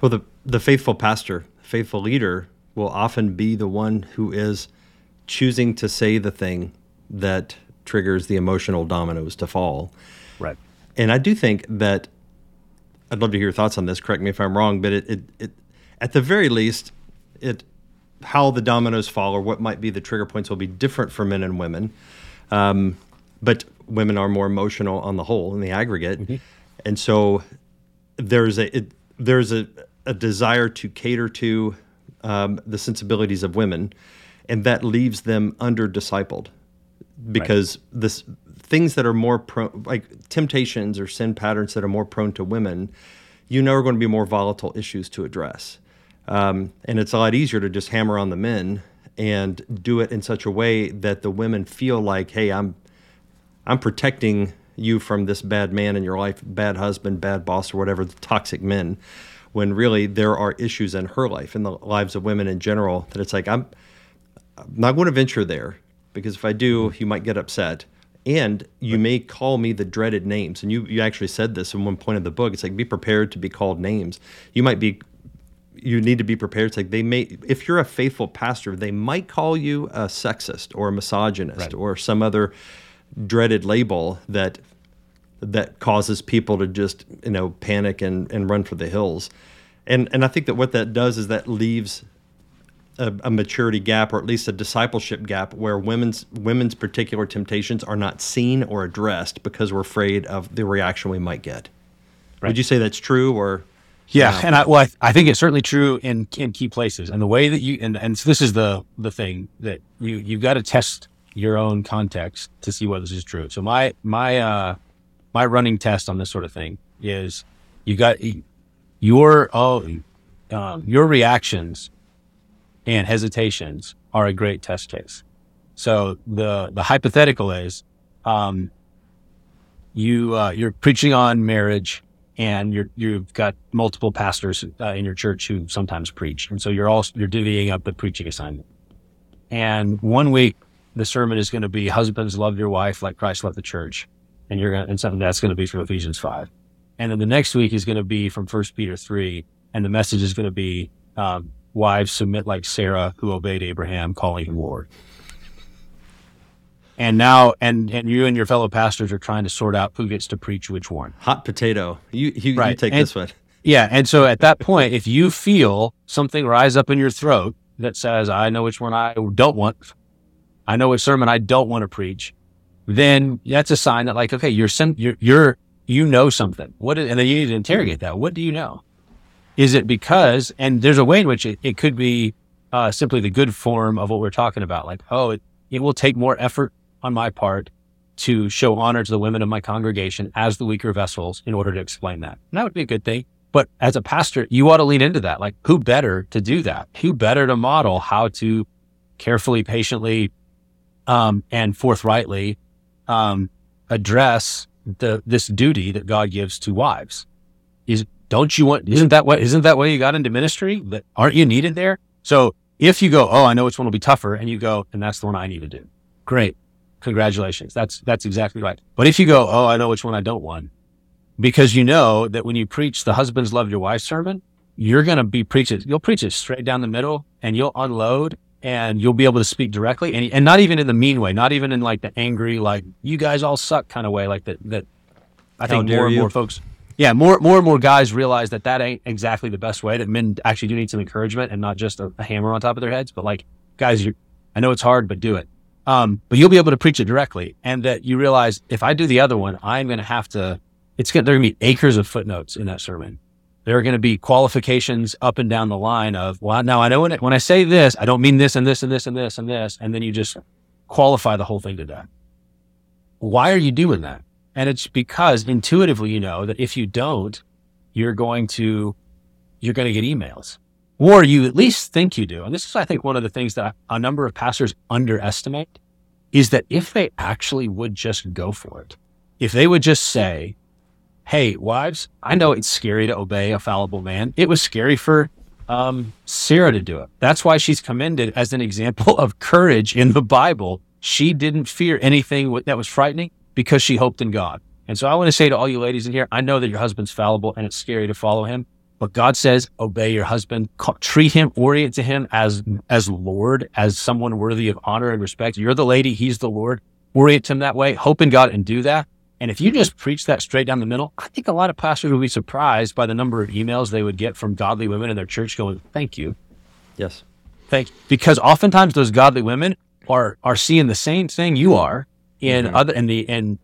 Well, the, the faithful pastor, faithful leader will often be the one who is choosing to say the thing that triggers the emotional dominoes to fall. Right. And I do think that I'd love to hear your thoughts on this. Correct me if I'm wrong, but it, it, it at the very least, it how the dominoes fall or what might be the trigger points will be different for men and women. Um, but women are more emotional on the whole in the aggregate, mm-hmm. and so there's a it, there's a, a desire to cater to um, the sensibilities of women, and that leaves them under discipled because right. this things that are more prone, like temptations or sin patterns that are more prone to women, you know, are going to be more volatile issues to address. Um, and it's a lot easier to just hammer on the men and do it in such a way that the women feel like, hey, I'm, I'm protecting you from this bad man in your life, bad husband, bad boss, or whatever, the toxic men, when really there are issues in her life, in the lives of women in general, that it's like, I'm, I'm not going to venture there because if I do, mm-hmm. you might get upset. And you may call me the dreaded names. And you you actually said this in one point of the book. It's like be prepared to be called names. You might be you need to be prepared. It's like they may if you're a faithful pastor they might call you a sexist or a misogynist right. or some other dreaded label that that causes people to just you know panic and and run for the hills and and i think that what that does is that leaves a, a, maturity gap or at least a discipleship gap where women's women's particular temptations are not seen or addressed because we're afraid of the reaction we might get. Right. Would you say that's true or yeah, and I, well, I, I, think it's certainly true in in key places. And the way that you and and so this is the the thing that you you've got to test your own context to see whether this is true. So my my uh my running test on this sort of thing is you got your oh um, your reactions and hesitations are a great test case. So the the hypothetical is, um, you uh, you're preaching on marriage, and you're you've got multiple pastors uh, in your church who sometimes preach, and so you're all you're divvying up the preaching assignment. And one week the sermon is going to be husbands love your wife like Christ loved the church, and you're going and something that's going to be from Ephesians five, and then the next week is going to be from First Peter three, and the message is going to be um, wives submit like Sarah, who obeyed Abraham, calling him Lord. And now, and and you and your fellow pastors are trying to sort out who gets to preach which one. Hot potato. You you, right. you take and, this one. Yeah, and so at that point, if you feel something rise up in your throat that says, "I know which one I don't want," I know which sermon I don't want to preach, then that's a sign that, like, okay, you're you're, you're you know something. What? Is, and then you need to interrogate that. What do you know? Is it because, and there's a way in which it, it could be uh, simply the good form of what we're talking about. Like, oh, it, it will take more effort on my part to show honor to the women of my congregation as the weaker vessels in order to explain that. And that would be a good thing. But as a pastor, you ought to lean into that. Like, who better to do that? Who better to model how to carefully, patiently, um, and forthrightly um, address the this duty that God gives to wives? Is don't you want, isn't that what, isn't that why you got into ministry? That aren't you needed there? So if you go, oh, I know which one will be tougher and you go, and that's the one I need to do. Great. Congratulations. That's, that's exactly right. But if you go, oh, I know which one I don't want because you know that when you preach the husbands love your wife sermon, you're going to be preaching, you'll preach it straight down the middle and you'll unload and you'll be able to speak directly and, and not even in the mean way, not even in like the angry, like you guys all suck kind of way, like that, that I think more and more folks, yeah, more more and more guys realize that that ain't exactly the best way. That men actually do need some encouragement and not just a, a hammer on top of their heads. But like, guys, you, I know it's hard, but do it. Um, but you'll be able to preach it directly, and that you realize if I do the other one, I'm going to have to. It's going to, there going to be acres of footnotes in that sermon. There are going to be qualifications up and down the line of, well, now I know when, it, when I say this, I don't mean this and this and this and this and this, and then you just qualify the whole thing to death. Why are you doing that? And it's because intuitively you know that if you don't, you're going to, you're going to get emails. or you at least think you do. And this is, I think, one of the things that a number of pastors underestimate is that if they actually would just go for it, if they would just say, Hey, wives, I know it's scary to obey a fallible man. It was scary for um, Sarah to do it. That's why she's commended as an example of courage in the Bible. She didn't fear anything that was frightening because she hoped in God. And so I want to say to all you ladies in here, I know that your husband's fallible and it's scary to follow him, but God says, obey your husband, treat him, orient to him as, as Lord, as someone worthy of honor and respect. You're the lady. He's the Lord. Orient him that way, hope in God and do that. And if you just preach that straight down the middle, I think a lot of pastors would be surprised by the number of emails they would get from godly women in their church going, thank you. Yes. Thank you. Because oftentimes those godly women are, are seeing the same thing you are in mm-hmm. other, in the, in,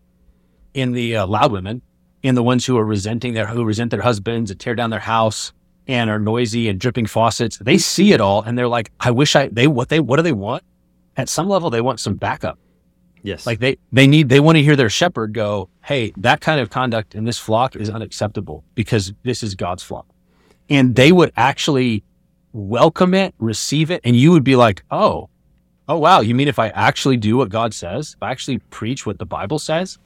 in the uh, loud women, in the ones who are resenting their, who resent their husbands and tear down their house and are noisy and dripping faucets. They see it all and they're like, I wish I, they, what they, what do they want? At some level, they want some backup. Yes. Like they, they need, they want to hear their shepherd go, Hey, that kind of conduct in this flock is unacceptable because this is God's flock. And they would actually welcome it, receive it. And you would be like, Oh, oh, wow. You mean if I actually do what God says, if I actually preach what the Bible says,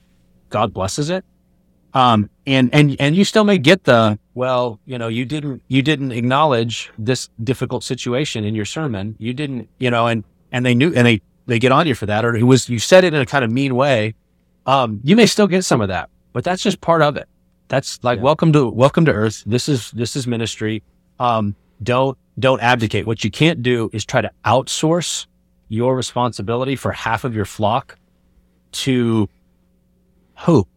God blesses it. Um, and, and, and you still may get the, well, you know, you didn't, you didn't acknowledge this difficult situation in your sermon. You didn't, you know, and, and they knew, and they they get on you for that, or it was you said it in a kind of mean way, um, you may still get some of that, but that's just part of it. That's like yeah. welcome to welcome to Earth. This is this is ministry. Um, don't don't abdicate. What you can't do is try to outsource your responsibility for half of your flock to who?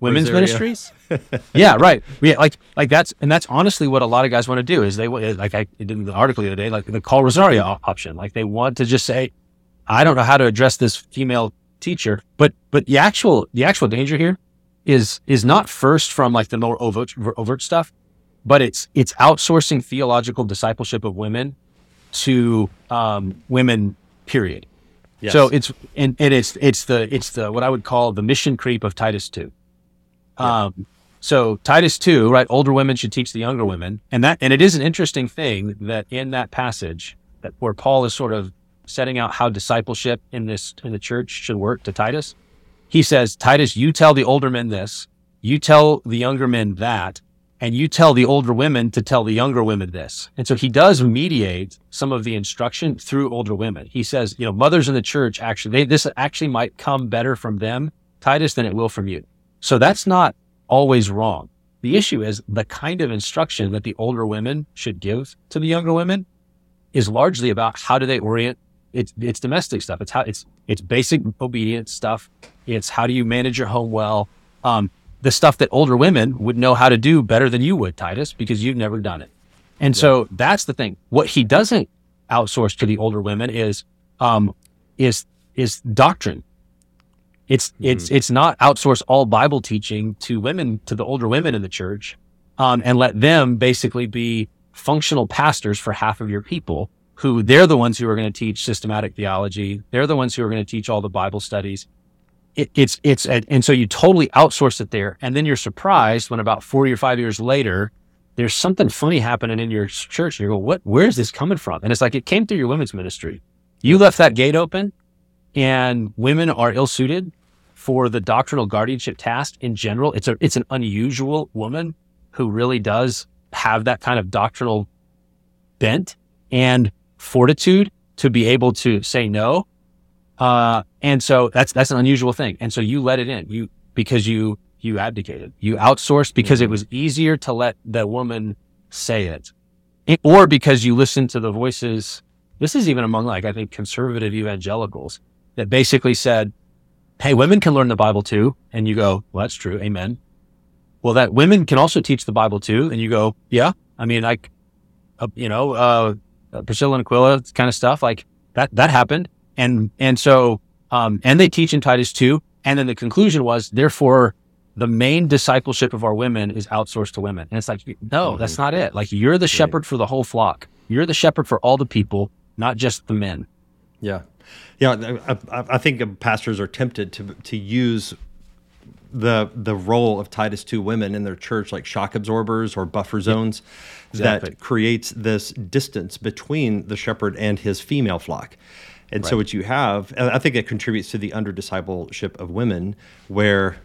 Women's ministries? yeah, right. Yeah, like like that's and that's honestly what a lot of guys want to do is they like I did in the article the other day, like the call Rosaria option. Like they want to just say, I don't know how to address this female teacher, but but the actual the actual danger here is is not first from like the more overt overt stuff, but it's it's outsourcing theological discipleship of women to um, women. Period. Yes. So it's and, and it's it's the it's the what I would call the mission creep of Titus two. Yeah. Um, so Titus two, right? Older women should teach the younger women, and that and it is an interesting thing that in that passage that where Paul is sort of setting out how discipleship in this in the church should work to Titus. He says, Titus, you tell the older men this, you tell the younger men that, and you tell the older women to tell the younger women this. And so he does mediate some of the instruction through older women. He says, you know, mothers in the church actually, they, this actually might come better from them, Titus, than it will from you. So that's not always wrong. The issue is the kind of instruction that the older women should give to the younger women is largely about how do they orient it's it's domestic stuff. It's how it's it's basic obedience stuff. It's how do you manage your home well. Um, the stuff that older women would know how to do better than you would, Titus, because you've never done it. And yeah. so that's the thing. What he doesn't outsource to the older women is um, is is doctrine. It's mm-hmm. it's it's not outsource all Bible teaching to women to the older women in the church, um, and let them basically be functional pastors for half of your people who they're the ones who are going to teach systematic theology. They're the ones who are going to teach all the Bible studies. It, it's, it's, and so you totally outsource it there. And then you're surprised when about 40 or five years later, there's something funny happening in your church. You go, what, where's this coming from? And it's like, it came through your women's ministry. You left that gate open and women are ill suited for the doctrinal guardianship task in general. It's a, it's an unusual woman who really does have that kind of doctrinal bent. And fortitude to be able to say no. Uh, and so that's, that's an unusual thing. And so you let it in, you, because you, you abdicated, you outsourced because mm-hmm. it was easier to let the woman say it or because you listened to the voices. This is even among like, I think conservative evangelicals that basically said, Hey, women can learn the Bible too. And you go, well, that's true. Amen. Well, that women can also teach the Bible too. And you go, yeah, I mean, like, uh, you know, uh, uh, Priscilla and Aquila kind of stuff like that, that happened. And, and so, um, and they teach in Titus two. And then the conclusion was, therefore, the main discipleship of our women is outsourced to women. And it's like, no, mm-hmm. that's not it. Like you're the shepherd for the whole flock. You're the shepherd for all the people, not just the men. Yeah. Yeah. I, I think pastors are tempted to, to use the the role of Titus two women in their church, like shock absorbers or buffer zones, exactly. that creates this distance between the shepherd and his female flock. And right. so what you have, I think it contributes to the under discipleship of women, where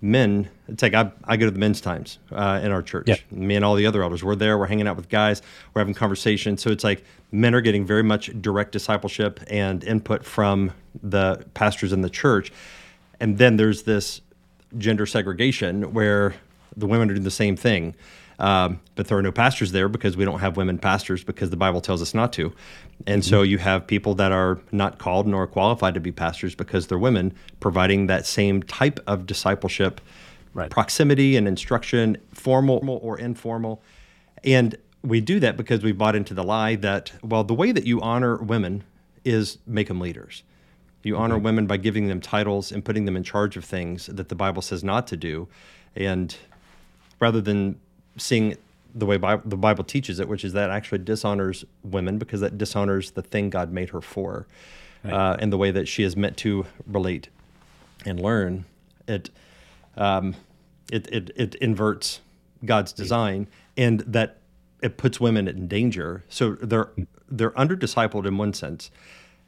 men, it's like I, I go to the men's times uh, in our church. Me and all the other elders, we're there, we're hanging out with guys, we're having conversations. So it's like men are getting very much direct discipleship and input from the pastors in the church. And then there's this gender segregation where the women are doing the same thing. Um, but there are no pastors there because we don't have women pastors because the Bible tells us not to. And mm-hmm. so you have people that are not called nor qualified to be pastors because they're women, providing that same type of discipleship, right. proximity and instruction, formal or informal. And we do that because we bought into the lie that, well, the way that you honor women is make them leaders. You honor mm-hmm. women by giving them titles and putting them in charge of things that the Bible says not to do. And rather than seeing the way Bible, the Bible teaches it, which is that actually dishonors women because that dishonors the thing God made her for, right. uh, and the way that she is meant to relate and learn. It, um, it, it, it inverts God's design, and that it puts women in danger. So they're they're under discipled in one sense,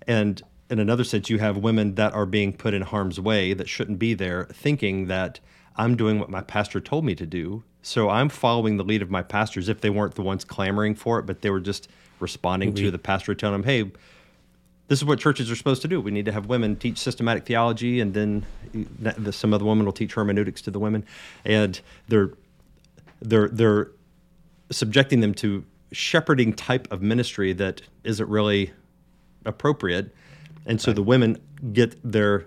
and in another sense, you have women that are being put in harm's way that shouldn't be there, thinking that I'm doing what my pastor told me to do, so I'm following the lead of my pastors if they weren't the ones clamoring for it, but they were just responding mm-hmm. to the pastor telling them, hey, this is what churches are supposed to do. We need to have women teach systematic theology, and then some other women will teach hermeneutics to the women, and they're they're they're subjecting them to shepherding type of ministry that isn't really appropriate, and so right. the women get their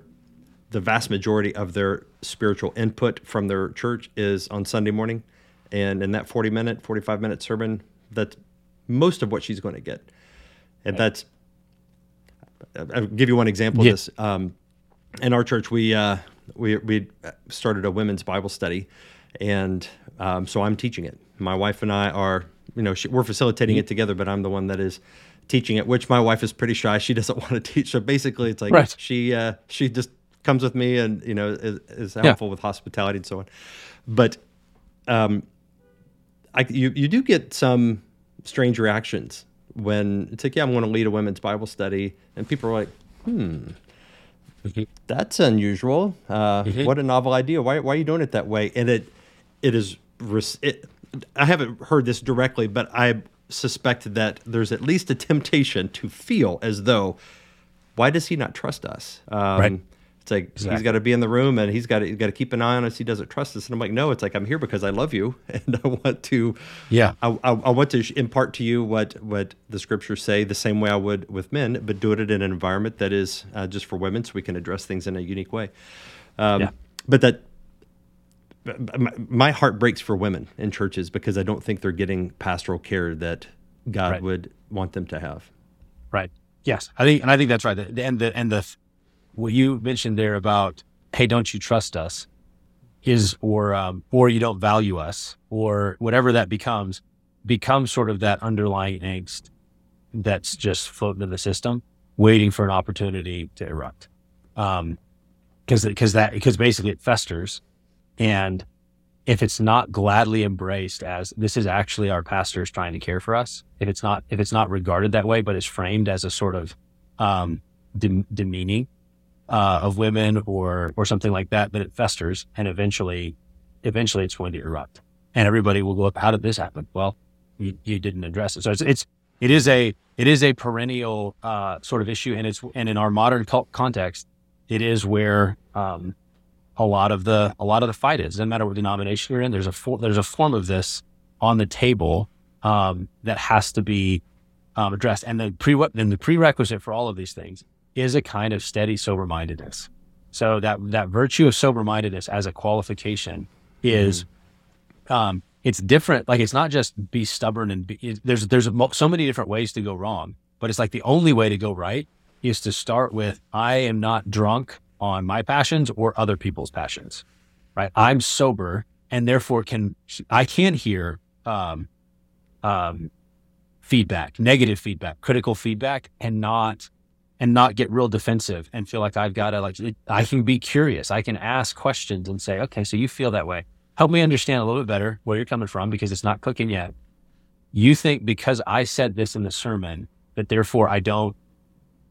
the vast majority of their spiritual input from their church is on Sunday morning. And in that 40 minute, 45 minute sermon, that's most of what she's going to get. And that's, I'll give you one example yeah. of this. Um, in our church, we, uh, we, we started a women's Bible study. And um, so I'm teaching it. My wife and I are, you know, she, we're facilitating mm-hmm. it together, but I'm the one that is teaching it, which my wife is pretty shy. She doesn't want to teach. So basically, it's like right. she uh, she just comes with me and you know is, is helpful yeah. with hospitality and so on. But um, I, you you do get some strange reactions when it's like, yeah, I'm going to lead a women's Bible study, and people are like, hmm. Mm-hmm. That's unusual. Uh, mm-hmm. What a novel idea. Why, why are you doing it that way? And it, it is. It, I haven't heard this directly, but I suspect that there's at least a temptation to feel as though, why does he not trust us? Um, right. It's like exactly. he's got to be in the room and he's got to, he's got to keep an eye on us. He doesn't trust us. And I'm like, no, it's like I'm here because I love you and I want to, yeah, I, I, I, want to impart to you what what the scriptures say the same way I would with men, but do it in an environment that is uh, just for women, so we can address things in a unique way. Um, yeah. But that my heart breaks for women in churches because I don't think they're getting pastoral care that God right. would want them to have. Right. Yes, I think, and I think that's right. And the and the what you mentioned there about, hey, don't you trust us, is or um, or you don't value us, or whatever that becomes, becomes sort of that underlying angst that's just floating in the system, waiting for an opportunity to erupt. Um, because because that because basically it festers, and if it's not gladly embraced as this is actually our pastors trying to care for us, if it's not if it's not regarded that way, but is framed as a sort of um, de- demeaning uh, of women or or something like that, then it festers and eventually eventually it's going to erupt. And everybody will go up, how did this happen? Well, you, you didn't address it. So it's, it's it is a it is a perennial uh, sort of issue, and it's and in our modern cult context, it is where um, a lot of the a lot of the fight is. Doesn't matter what denomination you're in. There's a for, there's a form of this on the table um, that has to be um, addressed, and the pre then the prerequisite for all of these things is a kind of steady sober mindedness. So that that virtue of sober mindedness as a qualification is, mm. um, it's different. Like it's not just be stubborn and be, it, there's there's so many different ways to go wrong, but it's like the only way to go right is to start with I am not drunk on my passions or other people's passions, right? I'm sober and therefore can I can't hear um, um, feedback, negative feedback, critical feedback, and not and not get real defensive and feel like I've got to like, I can be curious. I can ask questions and say, okay, so you feel that way. Help me understand a little bit better where you're coming from because it's not cooking yet. You think because I said this in the sermon that therefore I don't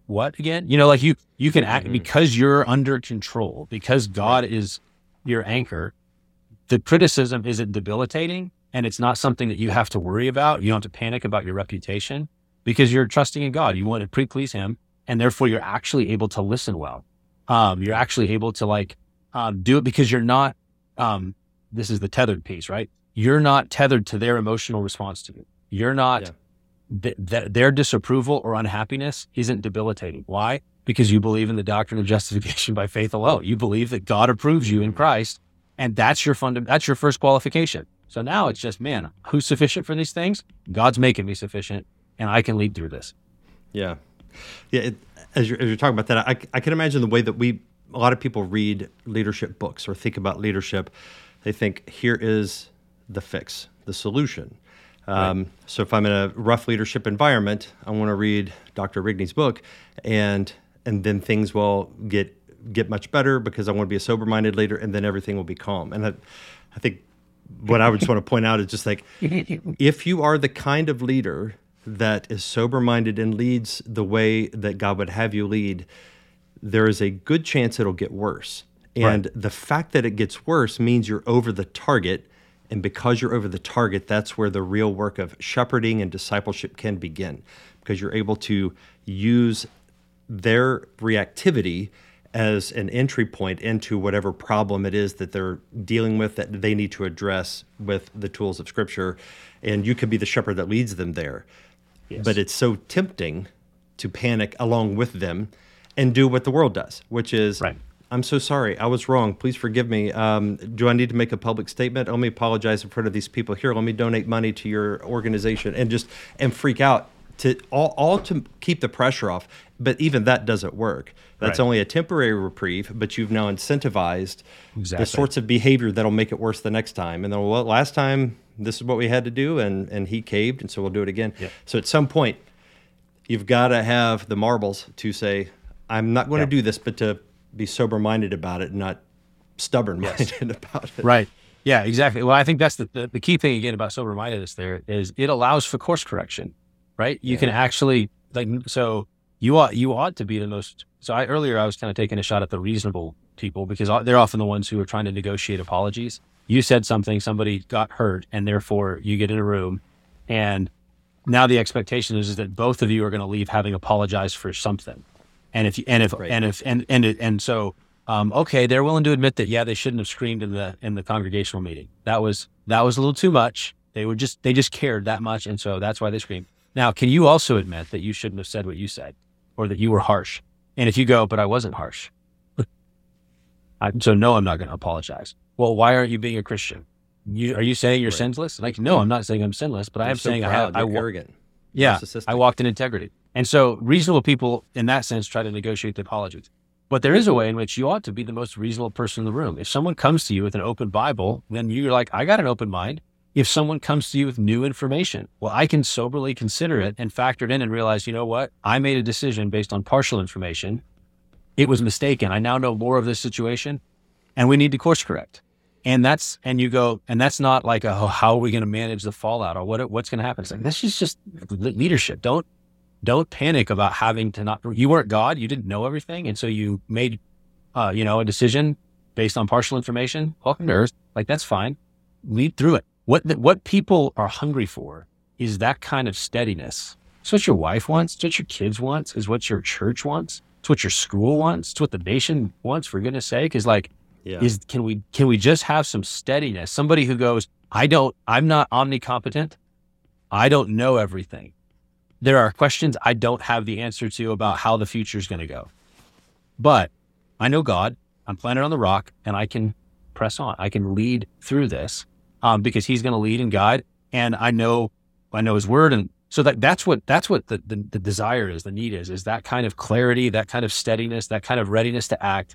what again? You know, like you, you can act mm-hmm. because you're under control, because God is your anchor. The criticism isn't debilitating and it's not something that you have to worry about. You don't have to panic about your reputation because you're trusting in God. You want to pre-please him and therefore you're actually able to listen well. Um, you're actually able to like, um, do it because you're not, um, this is the tethered piece, right? You're not tethered to their emotional response to you. You're not, yeah th- th- their disapproval or unhappiness isn't debilitating. Why? Because you believe in the doctrine of justification by faith alone. You believe that God approves you in Christ, and that's your fund- that's your first qualification. So now it's just, man, who's sufficient for these things? God's making me sufficient, and I can lead through this. Yeah, yeah. It, as you're as you're talking about that, I I can imagine the way that we a lot of people read leadership books or think about leadership. They think here is the fix, the solution. Um, right. So if I'm in a rough leadership environment, I want to read Dr. Rigney's book, and and then things will get get much better because I want to be a sober minded leader, and then everything will be calm. And I, I think what I would just want to point out is just like if you are the kind of leader that is sober minded and leads the way that God would have you lead, there is a good chance it'll get worse. And right. the fact that it gets worse means you're over the target and because you're over the target, that's where the real work of shepherding and discipleship can begin, because you're able to use their reactivity as an entry point into whatever problem it is that they're dealing with that they need to address with the tools of Scripture. And you can be the shepherd that leads them there. Yes. But it's so tempting to panic along with them and do what the world does, which is right. I'm so sorry. I was wrong. Please forgive me. Um, do I need to make a public statement? Let me apologize in front of these people here. Let me donate money to your organization and just and freak out to all, all to keep the pressure off. But even that doesn't work. That's right. only a temporary reprieve. But you've now incentivized exactly. the sorts of behavior that'll make it worse the next time. And then, well, last time this is what we had to do, and and he caved, and so we'll do it again. So at some point, you've got to have the marbles to say, I'm not going to do this, but to be sober minded about it, not stubborn minded yes. about it. Right. Yeah, exactly. Well, I think that's the, the, the key thing again about sober mindedness there is it allows for course correction, right? You yeah. can actually like, so you ought, you ought to be the most, so I, earlier I was kind of taking a shot at the reasonable people because they're often the ones who are trying to negotiate apologies. You said something, somebody got hurt and therefore you get in a room and now the expectation is, is that both of you are going to leave having apologized for something. And if and if right. and if and and and so um, okay, they're willing to admit that yeah, they shouldn't have screamed in the in the congregational meeting. That was that was a little too much. They were just they just cared that much, and so that's why they screamed. Now, can you also admit that you shouldn't have said what you said, or that you were harsh? And if you go, but I wasn't harsh, I, so no, I'm not going to apologize. Well, why aren't you being a Christian? You, are you saying you're right. sinless? Like, no, I'm not saying I'm sinless, but I am so saying proud, I have. I arrogant. Yeah, I walked in integrity. And so reasonable people in that sense try to negotiate the apologies. But there is a way in which you ought to be the most reasonable person in the room. If someone comes to you with an open Bible, then you're like, I got an open mind. If someone comes to you with new information, well, I can soberly consider it and factor it in and realize, you know what? I made a decision based on partial information. It was mistaken. I now know more of this situation and we need to course correct. And that's, and you go, and that's not like, a, oh, how are we going to manage the fallout or what, what's going to happen? It's like, this is just leadership. Don't, don't panic about having to not, you weren't God, you didn't know everything. And so you made, uh, you know, a decision based on partial information. Welcome to earth. Like that's fine. Lead through it. What, the, what people are hungry for is that kind of steadiness. It's what your wife wants. It's what your kids wants. Is what your church wants. It's what your school wants. It's what the nation wants. For goodness sake, is like, yeah. is can we can we just have some steadiness? Somebody who goes, I don't, I'm not omnicompetent. I don't know everything there are questions I don't have the answer to about how the future is going to go. But I know God, I'm planted on the rock, and I can press on. I can lead through this um, because He's going to lead and guide, and I know I know His word, and so that that's what that's what the, the the desire is, the need is, is that kind of clarity, that kind of steadiness, that kind of readiness to act.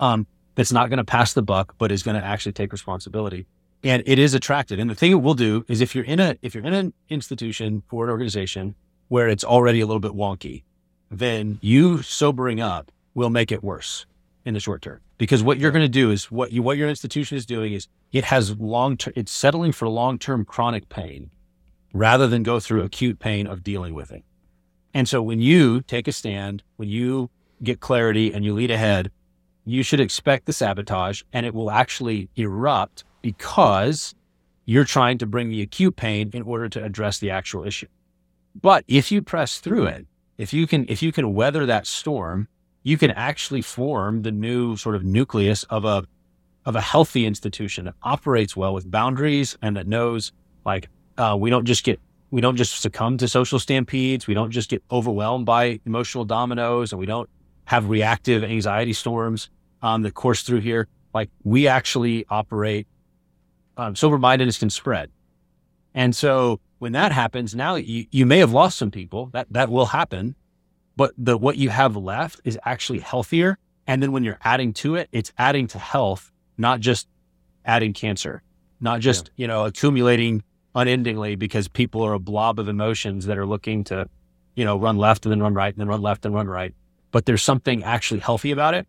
Um, that's not going to pass the buck, but is going to actually take responsibility and it is attracted. And the thing it will do is if you're in a if you're in an institution or an organization where it's already a little bit wonky, then you sobering up will make it worse in the short term. Because what you're going to do is what you what your institution is doing is it has long term it's settling for long term chronic pain rather than go through acute pain of dealing with it. And so when you take a stand, when you get clarity and you lead ahead, you should expect the sabotage and it will actually erupt because you're trying to bring the acute pain in order to address the actual issue. But if you press through it, if you can if you can weather that storm, you can actually form the new sort of nucleus of a of a healthy institution that operates well with boundaries and that knows like uh, we don't just get we don't just succumb to social stampedes. We don't just get overwhelmed by emotional dominoes, and we don't have reactive anxiety storms on the course through here. Like we actually operate. Um, sober mindedness can spread, and so when that happens, now you, you may have lost some people. That that will happen, but the what you have left is actually healthier. And then when you're adding to it, it's adding to health, not just adding cancer, not just yeah. you know accumulating unendingly because people are a blob of emotions that are looking to, you know, run left and then run right and then run left and run right. But there's something actually healthy about it.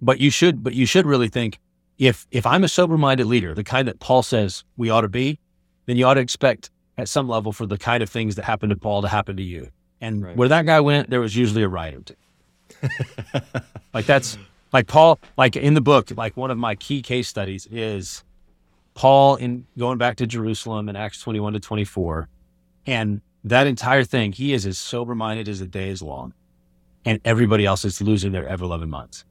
But you should, but you should really think if if I'm a sober minded leader, the kind that Paul says we ought to be, then you ought to expect at some level for the kind of things that happened to Paul to happen to you. And right. where that guy went, there was usually a riot or two. like that's like Paul, like in the book, like one of my key case studies is Paul in going back to Jerusalem in Acts 21 to 24. And that entire thing, he is as sober minded as the day is long. And everybody else is losing their ever loving minds.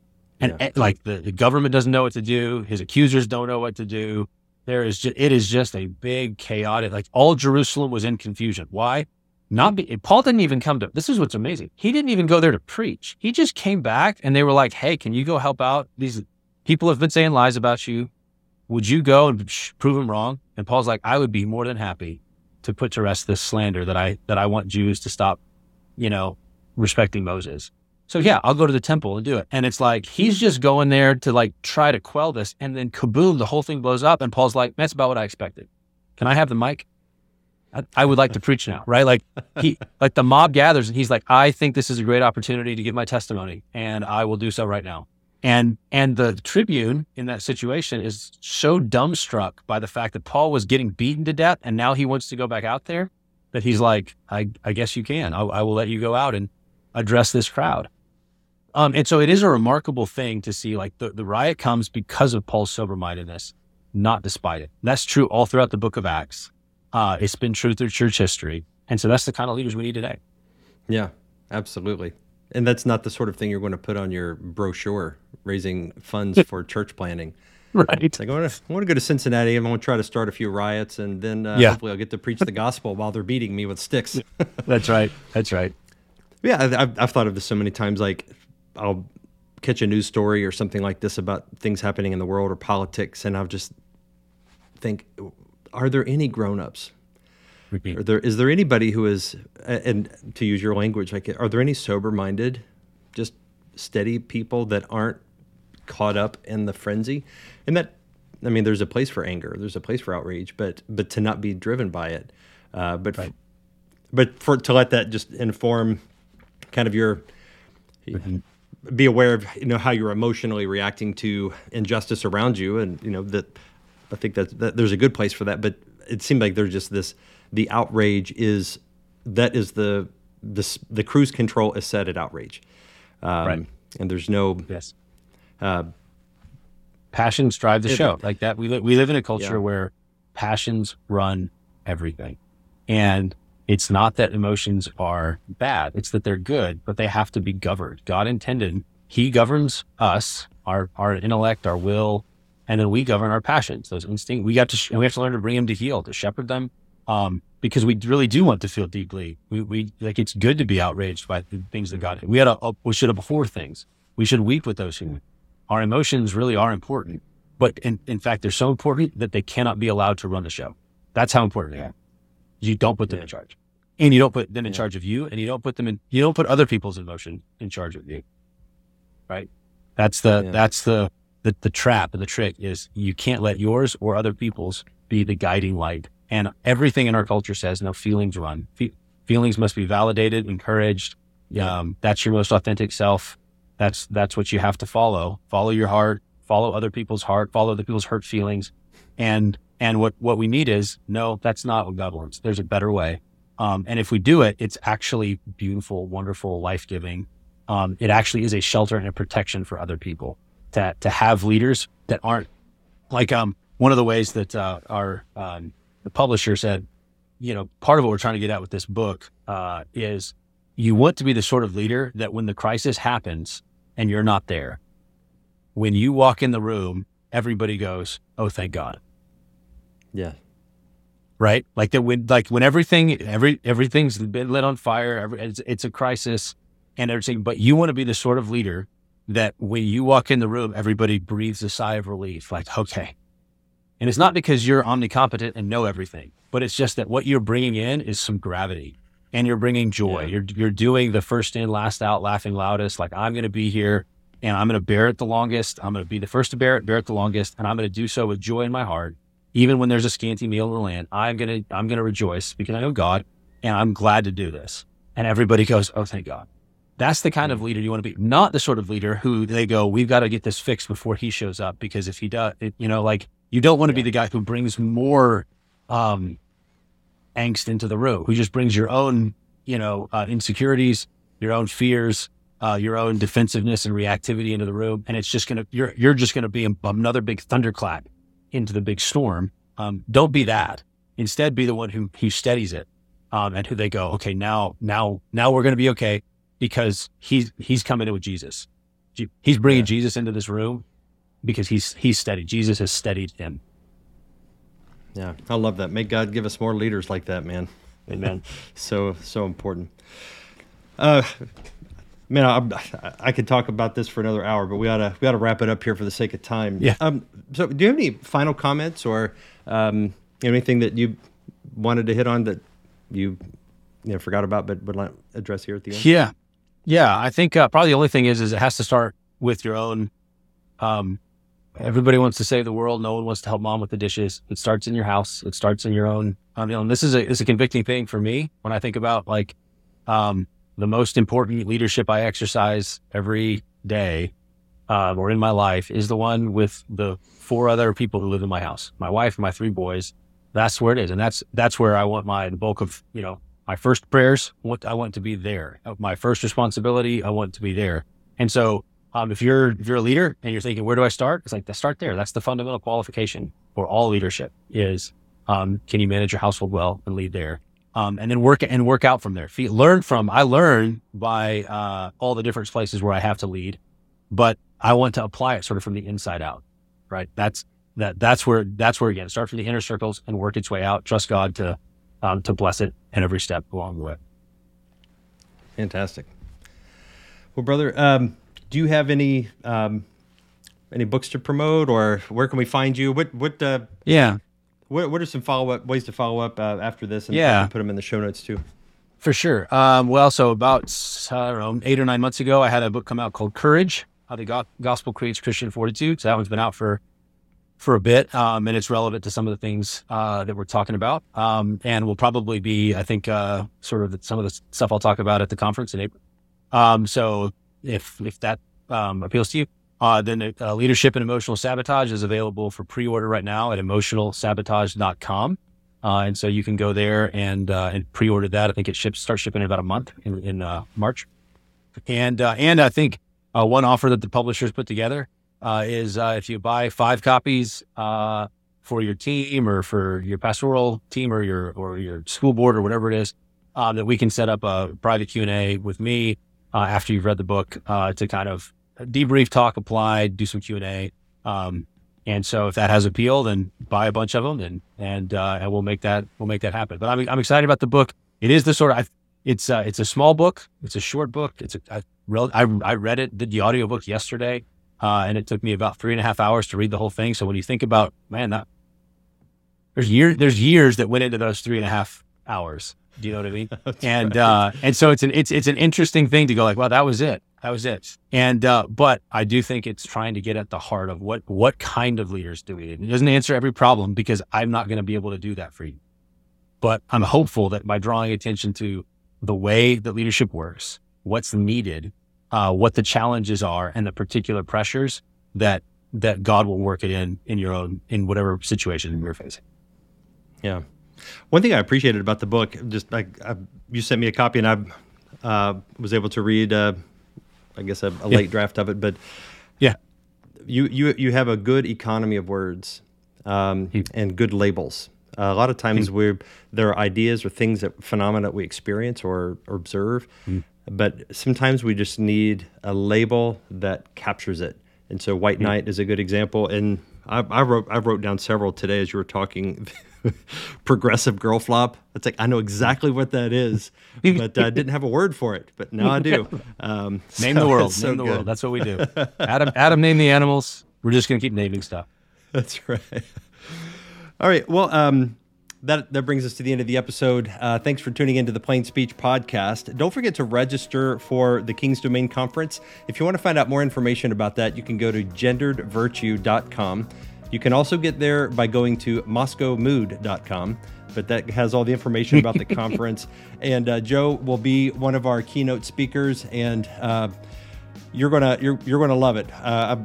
And yeah. Eh, like the, the government doesn't know what to do. His accusers don't know what to do. There is just, it is just a big chaotic, like all Jerusalem was in confusion. Why? Not be, eh, Paul didn't even come to, this is what's amazing. He didn't even go there to preach. He just came back and they were like, Hey, can you go help out? These people have been saying lies about you. Would you go and prove them wrong? And Paul's like, I would be more than happy to put to rest this slander that I, that I want Jews to stop, you know, respecting Moses. So yeah, I'll go to the temple and do it. And it's like, he's just going there to like try to quell this. And then kaboom, the whole thing blows up. And Paul's like, that's about what I expected. Can I have the mic? I, I would like to preach now, right? Like he, like the mob gathers and he's like, I think this is a great opportunity to give my testimony and I will do so right now. And and the Tribune in that situation is so dumbstruck by the fact that Paul was getting beaten to death, and now he wants to go back out there, that he's like, I, I guess you can. I, I will let you go out and address this crowd. Um, and so it is a remarkable thing to see like the, the riot comes because of Paul's sober mindedness, not despite it. That's true all throughout the book of Acts. Uh, it's been true through church history. And so that's the kind of leaders we need today. Yeah, absolutely. And that's not the sort of thing you're going to put on your brochure, raising funds for church planning. Right. Like I want to, I want to go to Cincinnati. I'm going to try to start a few riots, and then uh, yeah. hopefully I'll get to preach the gospel while they're beating me with sticks. that's right. That's right. Yeah, I've, I've thought of this so many times. Like I'll catch a news story or something like this about things happening in the world or politics, and I'll just think, are there any grown-ups Repeat. Are there is there anybody who is and to use your language like are there any sober minded, just steady people that aren't caught up in the frenzy, and that I mean there's a place for anger, there's a place for outrage, but but to not be driven by it, uh, but right. but for to let that just inform kind of your. Mm-hmm be aware of you know how you're emotionally reacting to injustice around you and you know that i think that, that there's a good place for that but it seemed like there's just this the outrage is that is the the the cruise control is set at outrage, um, right? And there's no yes. Uh, passions drive the it, show like that. We li- we live in a culture yeah. where passions run everything, and it's not that emotions are bad; it's that they're good, but they have to be governed. God intended He governs us, our our intellect, our will, and then we govern our passions, those instincts. We got to and we have to learn to bring them to heel, to shepherd them um, because we really do want to feel deeply. We, we like it's good to be outraged by the things that God. We had a, a we should have before things. We should weep with those who. Our emotions really are important, but in, in fact, they're so important that they cannot be allowed to run the show. That's how important they are. You don't put them yeah. in charge, and you don't put them in yeah. charge of you, and you don't put them in. You don't put other people's emotion in charge of you. Right. That's the yeah. that's the, the the trap and the trick is you can't let yours or other people's be the guiding light and everything in our culture says no feelings run. Fe- feelings must be validated, encouraged, Um, that's your most authentic self. That's that's what you have to follow. Follow your heart. Follow other people's heart. Follow other people's hurt feelings. And and what what we need is no, that's not what God wants. There's a better way. Um, and if we do it, it's actually beautiful, wonderful, life giving. Um, it actually is a shelter and a protection for other people to to have leaders that aren't like um one of the ways that uh, our um, the publisher said, you know, part of what we're trying to get at with this book uh, is you want to be the sort of leader that when the crisis happens and you're not there, when you walk in the room, everybody goes, "Oh, thank God." Yeah. Right. Like that when like when everything every everything's been lit on fire. Every, it's, it's a crisis and everything. But you want to be the sort of leader that when you walk in the room, everybody breathes a sigh of relief. Like, okay. And it's not because you're omnicompetent and know everything, but it's just that what you're bringing in is some gravity and you're bringing joy. Yeah. You're you're doing the first in, last out, laughing loudest. Like I'm going to be here and I'm going to bear it the longest. I'm going to be the first to bear it, bear it the longest, and I'm going to do so with joy in my heart, even when there's a scanty meal in the land. I'm going to I'm going to rejoice because I know God, and I'm glad to do this. And everybody goes, "Oh, thank God." That's the kind of mm. leader you want to be, not the sort of leader who they go, "We've got to get this fixed before he shows up," because if he does, it, you know, like you don't want to yeah. be the guy who brings more um, angst into the room, who just brings your own you know, uh, insecurities, your own fears, uh, your own defensiveness and reactivity into the room, and it's just gonna you're you're just gonna be another big thunderclap into the big storm. Um, don't be that. Instead, be the one who who steadies it, um, and who they go, okay, now now now we're gonna be okay because he's he's coming in with Jesus. He's bringing yeah. Jesus into this room because he's he's steady. Jesus has steadied him. Yeah, I love that. May God give us more leaders like that, man. Amen. so so important. Uh, man, I, I could talk about this for another hour, but we oughta we oughta wrap it up here for the sake of time. Yeah. Um. So, do you have any final comments or um anything that you wanted to hit on that you you know forgot about but would like address here at the end? Yeah. Yeah. I think uh, probably the only thing is is it has to start with your own um Everybody wants to save the world. No one wants to help mom with the dishes. It starts in your house. It starts in your own. Um, you know, and this is a is a convicting thing for me when I think about like um, the most important leadership I exercise every day uh, or in my life is the one with the four other people who live in my house, my wife my three boys. That's where it is, and that's that's where I want my bulk of you know my first prayers. What I want to be there. My first responsibility. I want to be there, and so um, if you're if you're a leader and you're thinking, where do I start? It's like start there. That's the fundamental qualification for all leadership is um, can you manage your household well and lead there? Um, and then work and work out from there. Learn from I learn by uh, all the different places where I have to lead, but I want to apply it sort of from the inside out. Right? That's that that's where that's where again start from the inner circles and work its way out. Trust God to um, to bless it in every step along the way. Fantastic. Well, brother, um, do you have any um, any books to promote, or where can we find you? What what uh, yeah. What, what are some follow up ways to follow up uh, after this? And yeah, put them in the show notes too. For sure. Um, well, so about I don't know eight or nine months ago, I had a book come out called Courage: How the Go- Gospel Creates Christian Fortitude. So that one's been out for for a bit, um, and it's relevant to some of the things uh, that we're talking about, um, and will probably be, I think, uh, sort of the, some of the stuff I'll talk about at the conference in April. Um, so if if that um, appeals to you, uh, then uh, leadership and emotional sabotage is available for pre-order right now at emotionalsabotage.com. Uh, and so you can go there and uh, and pre-order that. I think it ships starts shipping in about a month in, in uh, March. And uh, and I think one offer that the publishers put together is if you buy five copies for your team or for your pastoral team or your or your school board or whatever it is, that we can set up a private Q and A with me uh, after you've read the book uh, to kind of debrief, talk, applied, do some Q and A. Um, and so if that has appeal, then buy a bunch of them and, and, uh, and we'll make that, we'll make that happen. But I'm, I'm excited about the book. It is the sort of, it's, uh, it's a small book. It's a short book. It's a, real, I, I read it, did the audiobook yesterday. Uh, and it took me about three and a half hours to read the whole thing. So when you think about, man, that there's years, there's years that went into those three and a half hours. Do you know what I mean? and right. uh, and so it's an it's it's an interesting thing to go like, well, that was it, that was it. And uh, but I do think it's trying to get at the heart of what what kind of leaders do we need. It doesn't answer every problem because I'm not going to be able to do that for you. But I'm hopeful that by drawing attention to the way that leadership works what's needed, uh, what the challenges are, and the particular pressures that that God will work it in in your own in whatever situation you're facing. Yeah. One thing I appreciated about the book, just like I, you sent me a copy, and I uh, was able to read, uh, I guess, a, a late draft of it. But yeah, you you you have a good economy of words um, and good labels. Uh, a lot of times, we there are ideas or things that phenomena that we experience or, or observe, mm. but sometimes we just need a label that captures it. And so, White Knight is a good example. And I, I wrote I wrote down several today as you were talking. progressive girl flop. It's like I know exactly what that is, but I uh, didn't have a word for it. But now I do. Um, name so the world. So name the world. That's what we do. Adam, Adam, name the animals. We're just gonna keep naming stuff. That's right. All right. Well, um, that that brings us to the end of the episode. Uh, thanks for tuning into the Plain Speech podcast. Don't forget to register for the King's Domain Conference. If you want to find out more information about that, you can go to genderedvirtue.com. You can also get there by going to moscowmood.com, but that has all the information about the conference. And uh, Joe will be one of our keynote speakers, and uh, you're gonna you're you're gonna love it. Uh,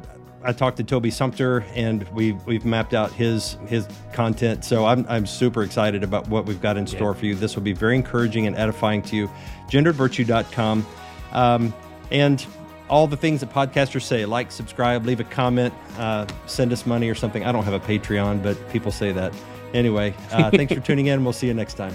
I, I, talked to Toby Sumpter, and we've we've mapped out his his content. So I'm I'm super excited about what we've got in store yeah. for you. This will be very encouraging and edifying to you. GenderedVirtue.com. Um, and all the things that podcasters say like, subscribe, leave a comment, uh, send us money or something. I don't have a Patreon, but people say that. Anyway, uh, thanks for tuning in. We'll see you next time.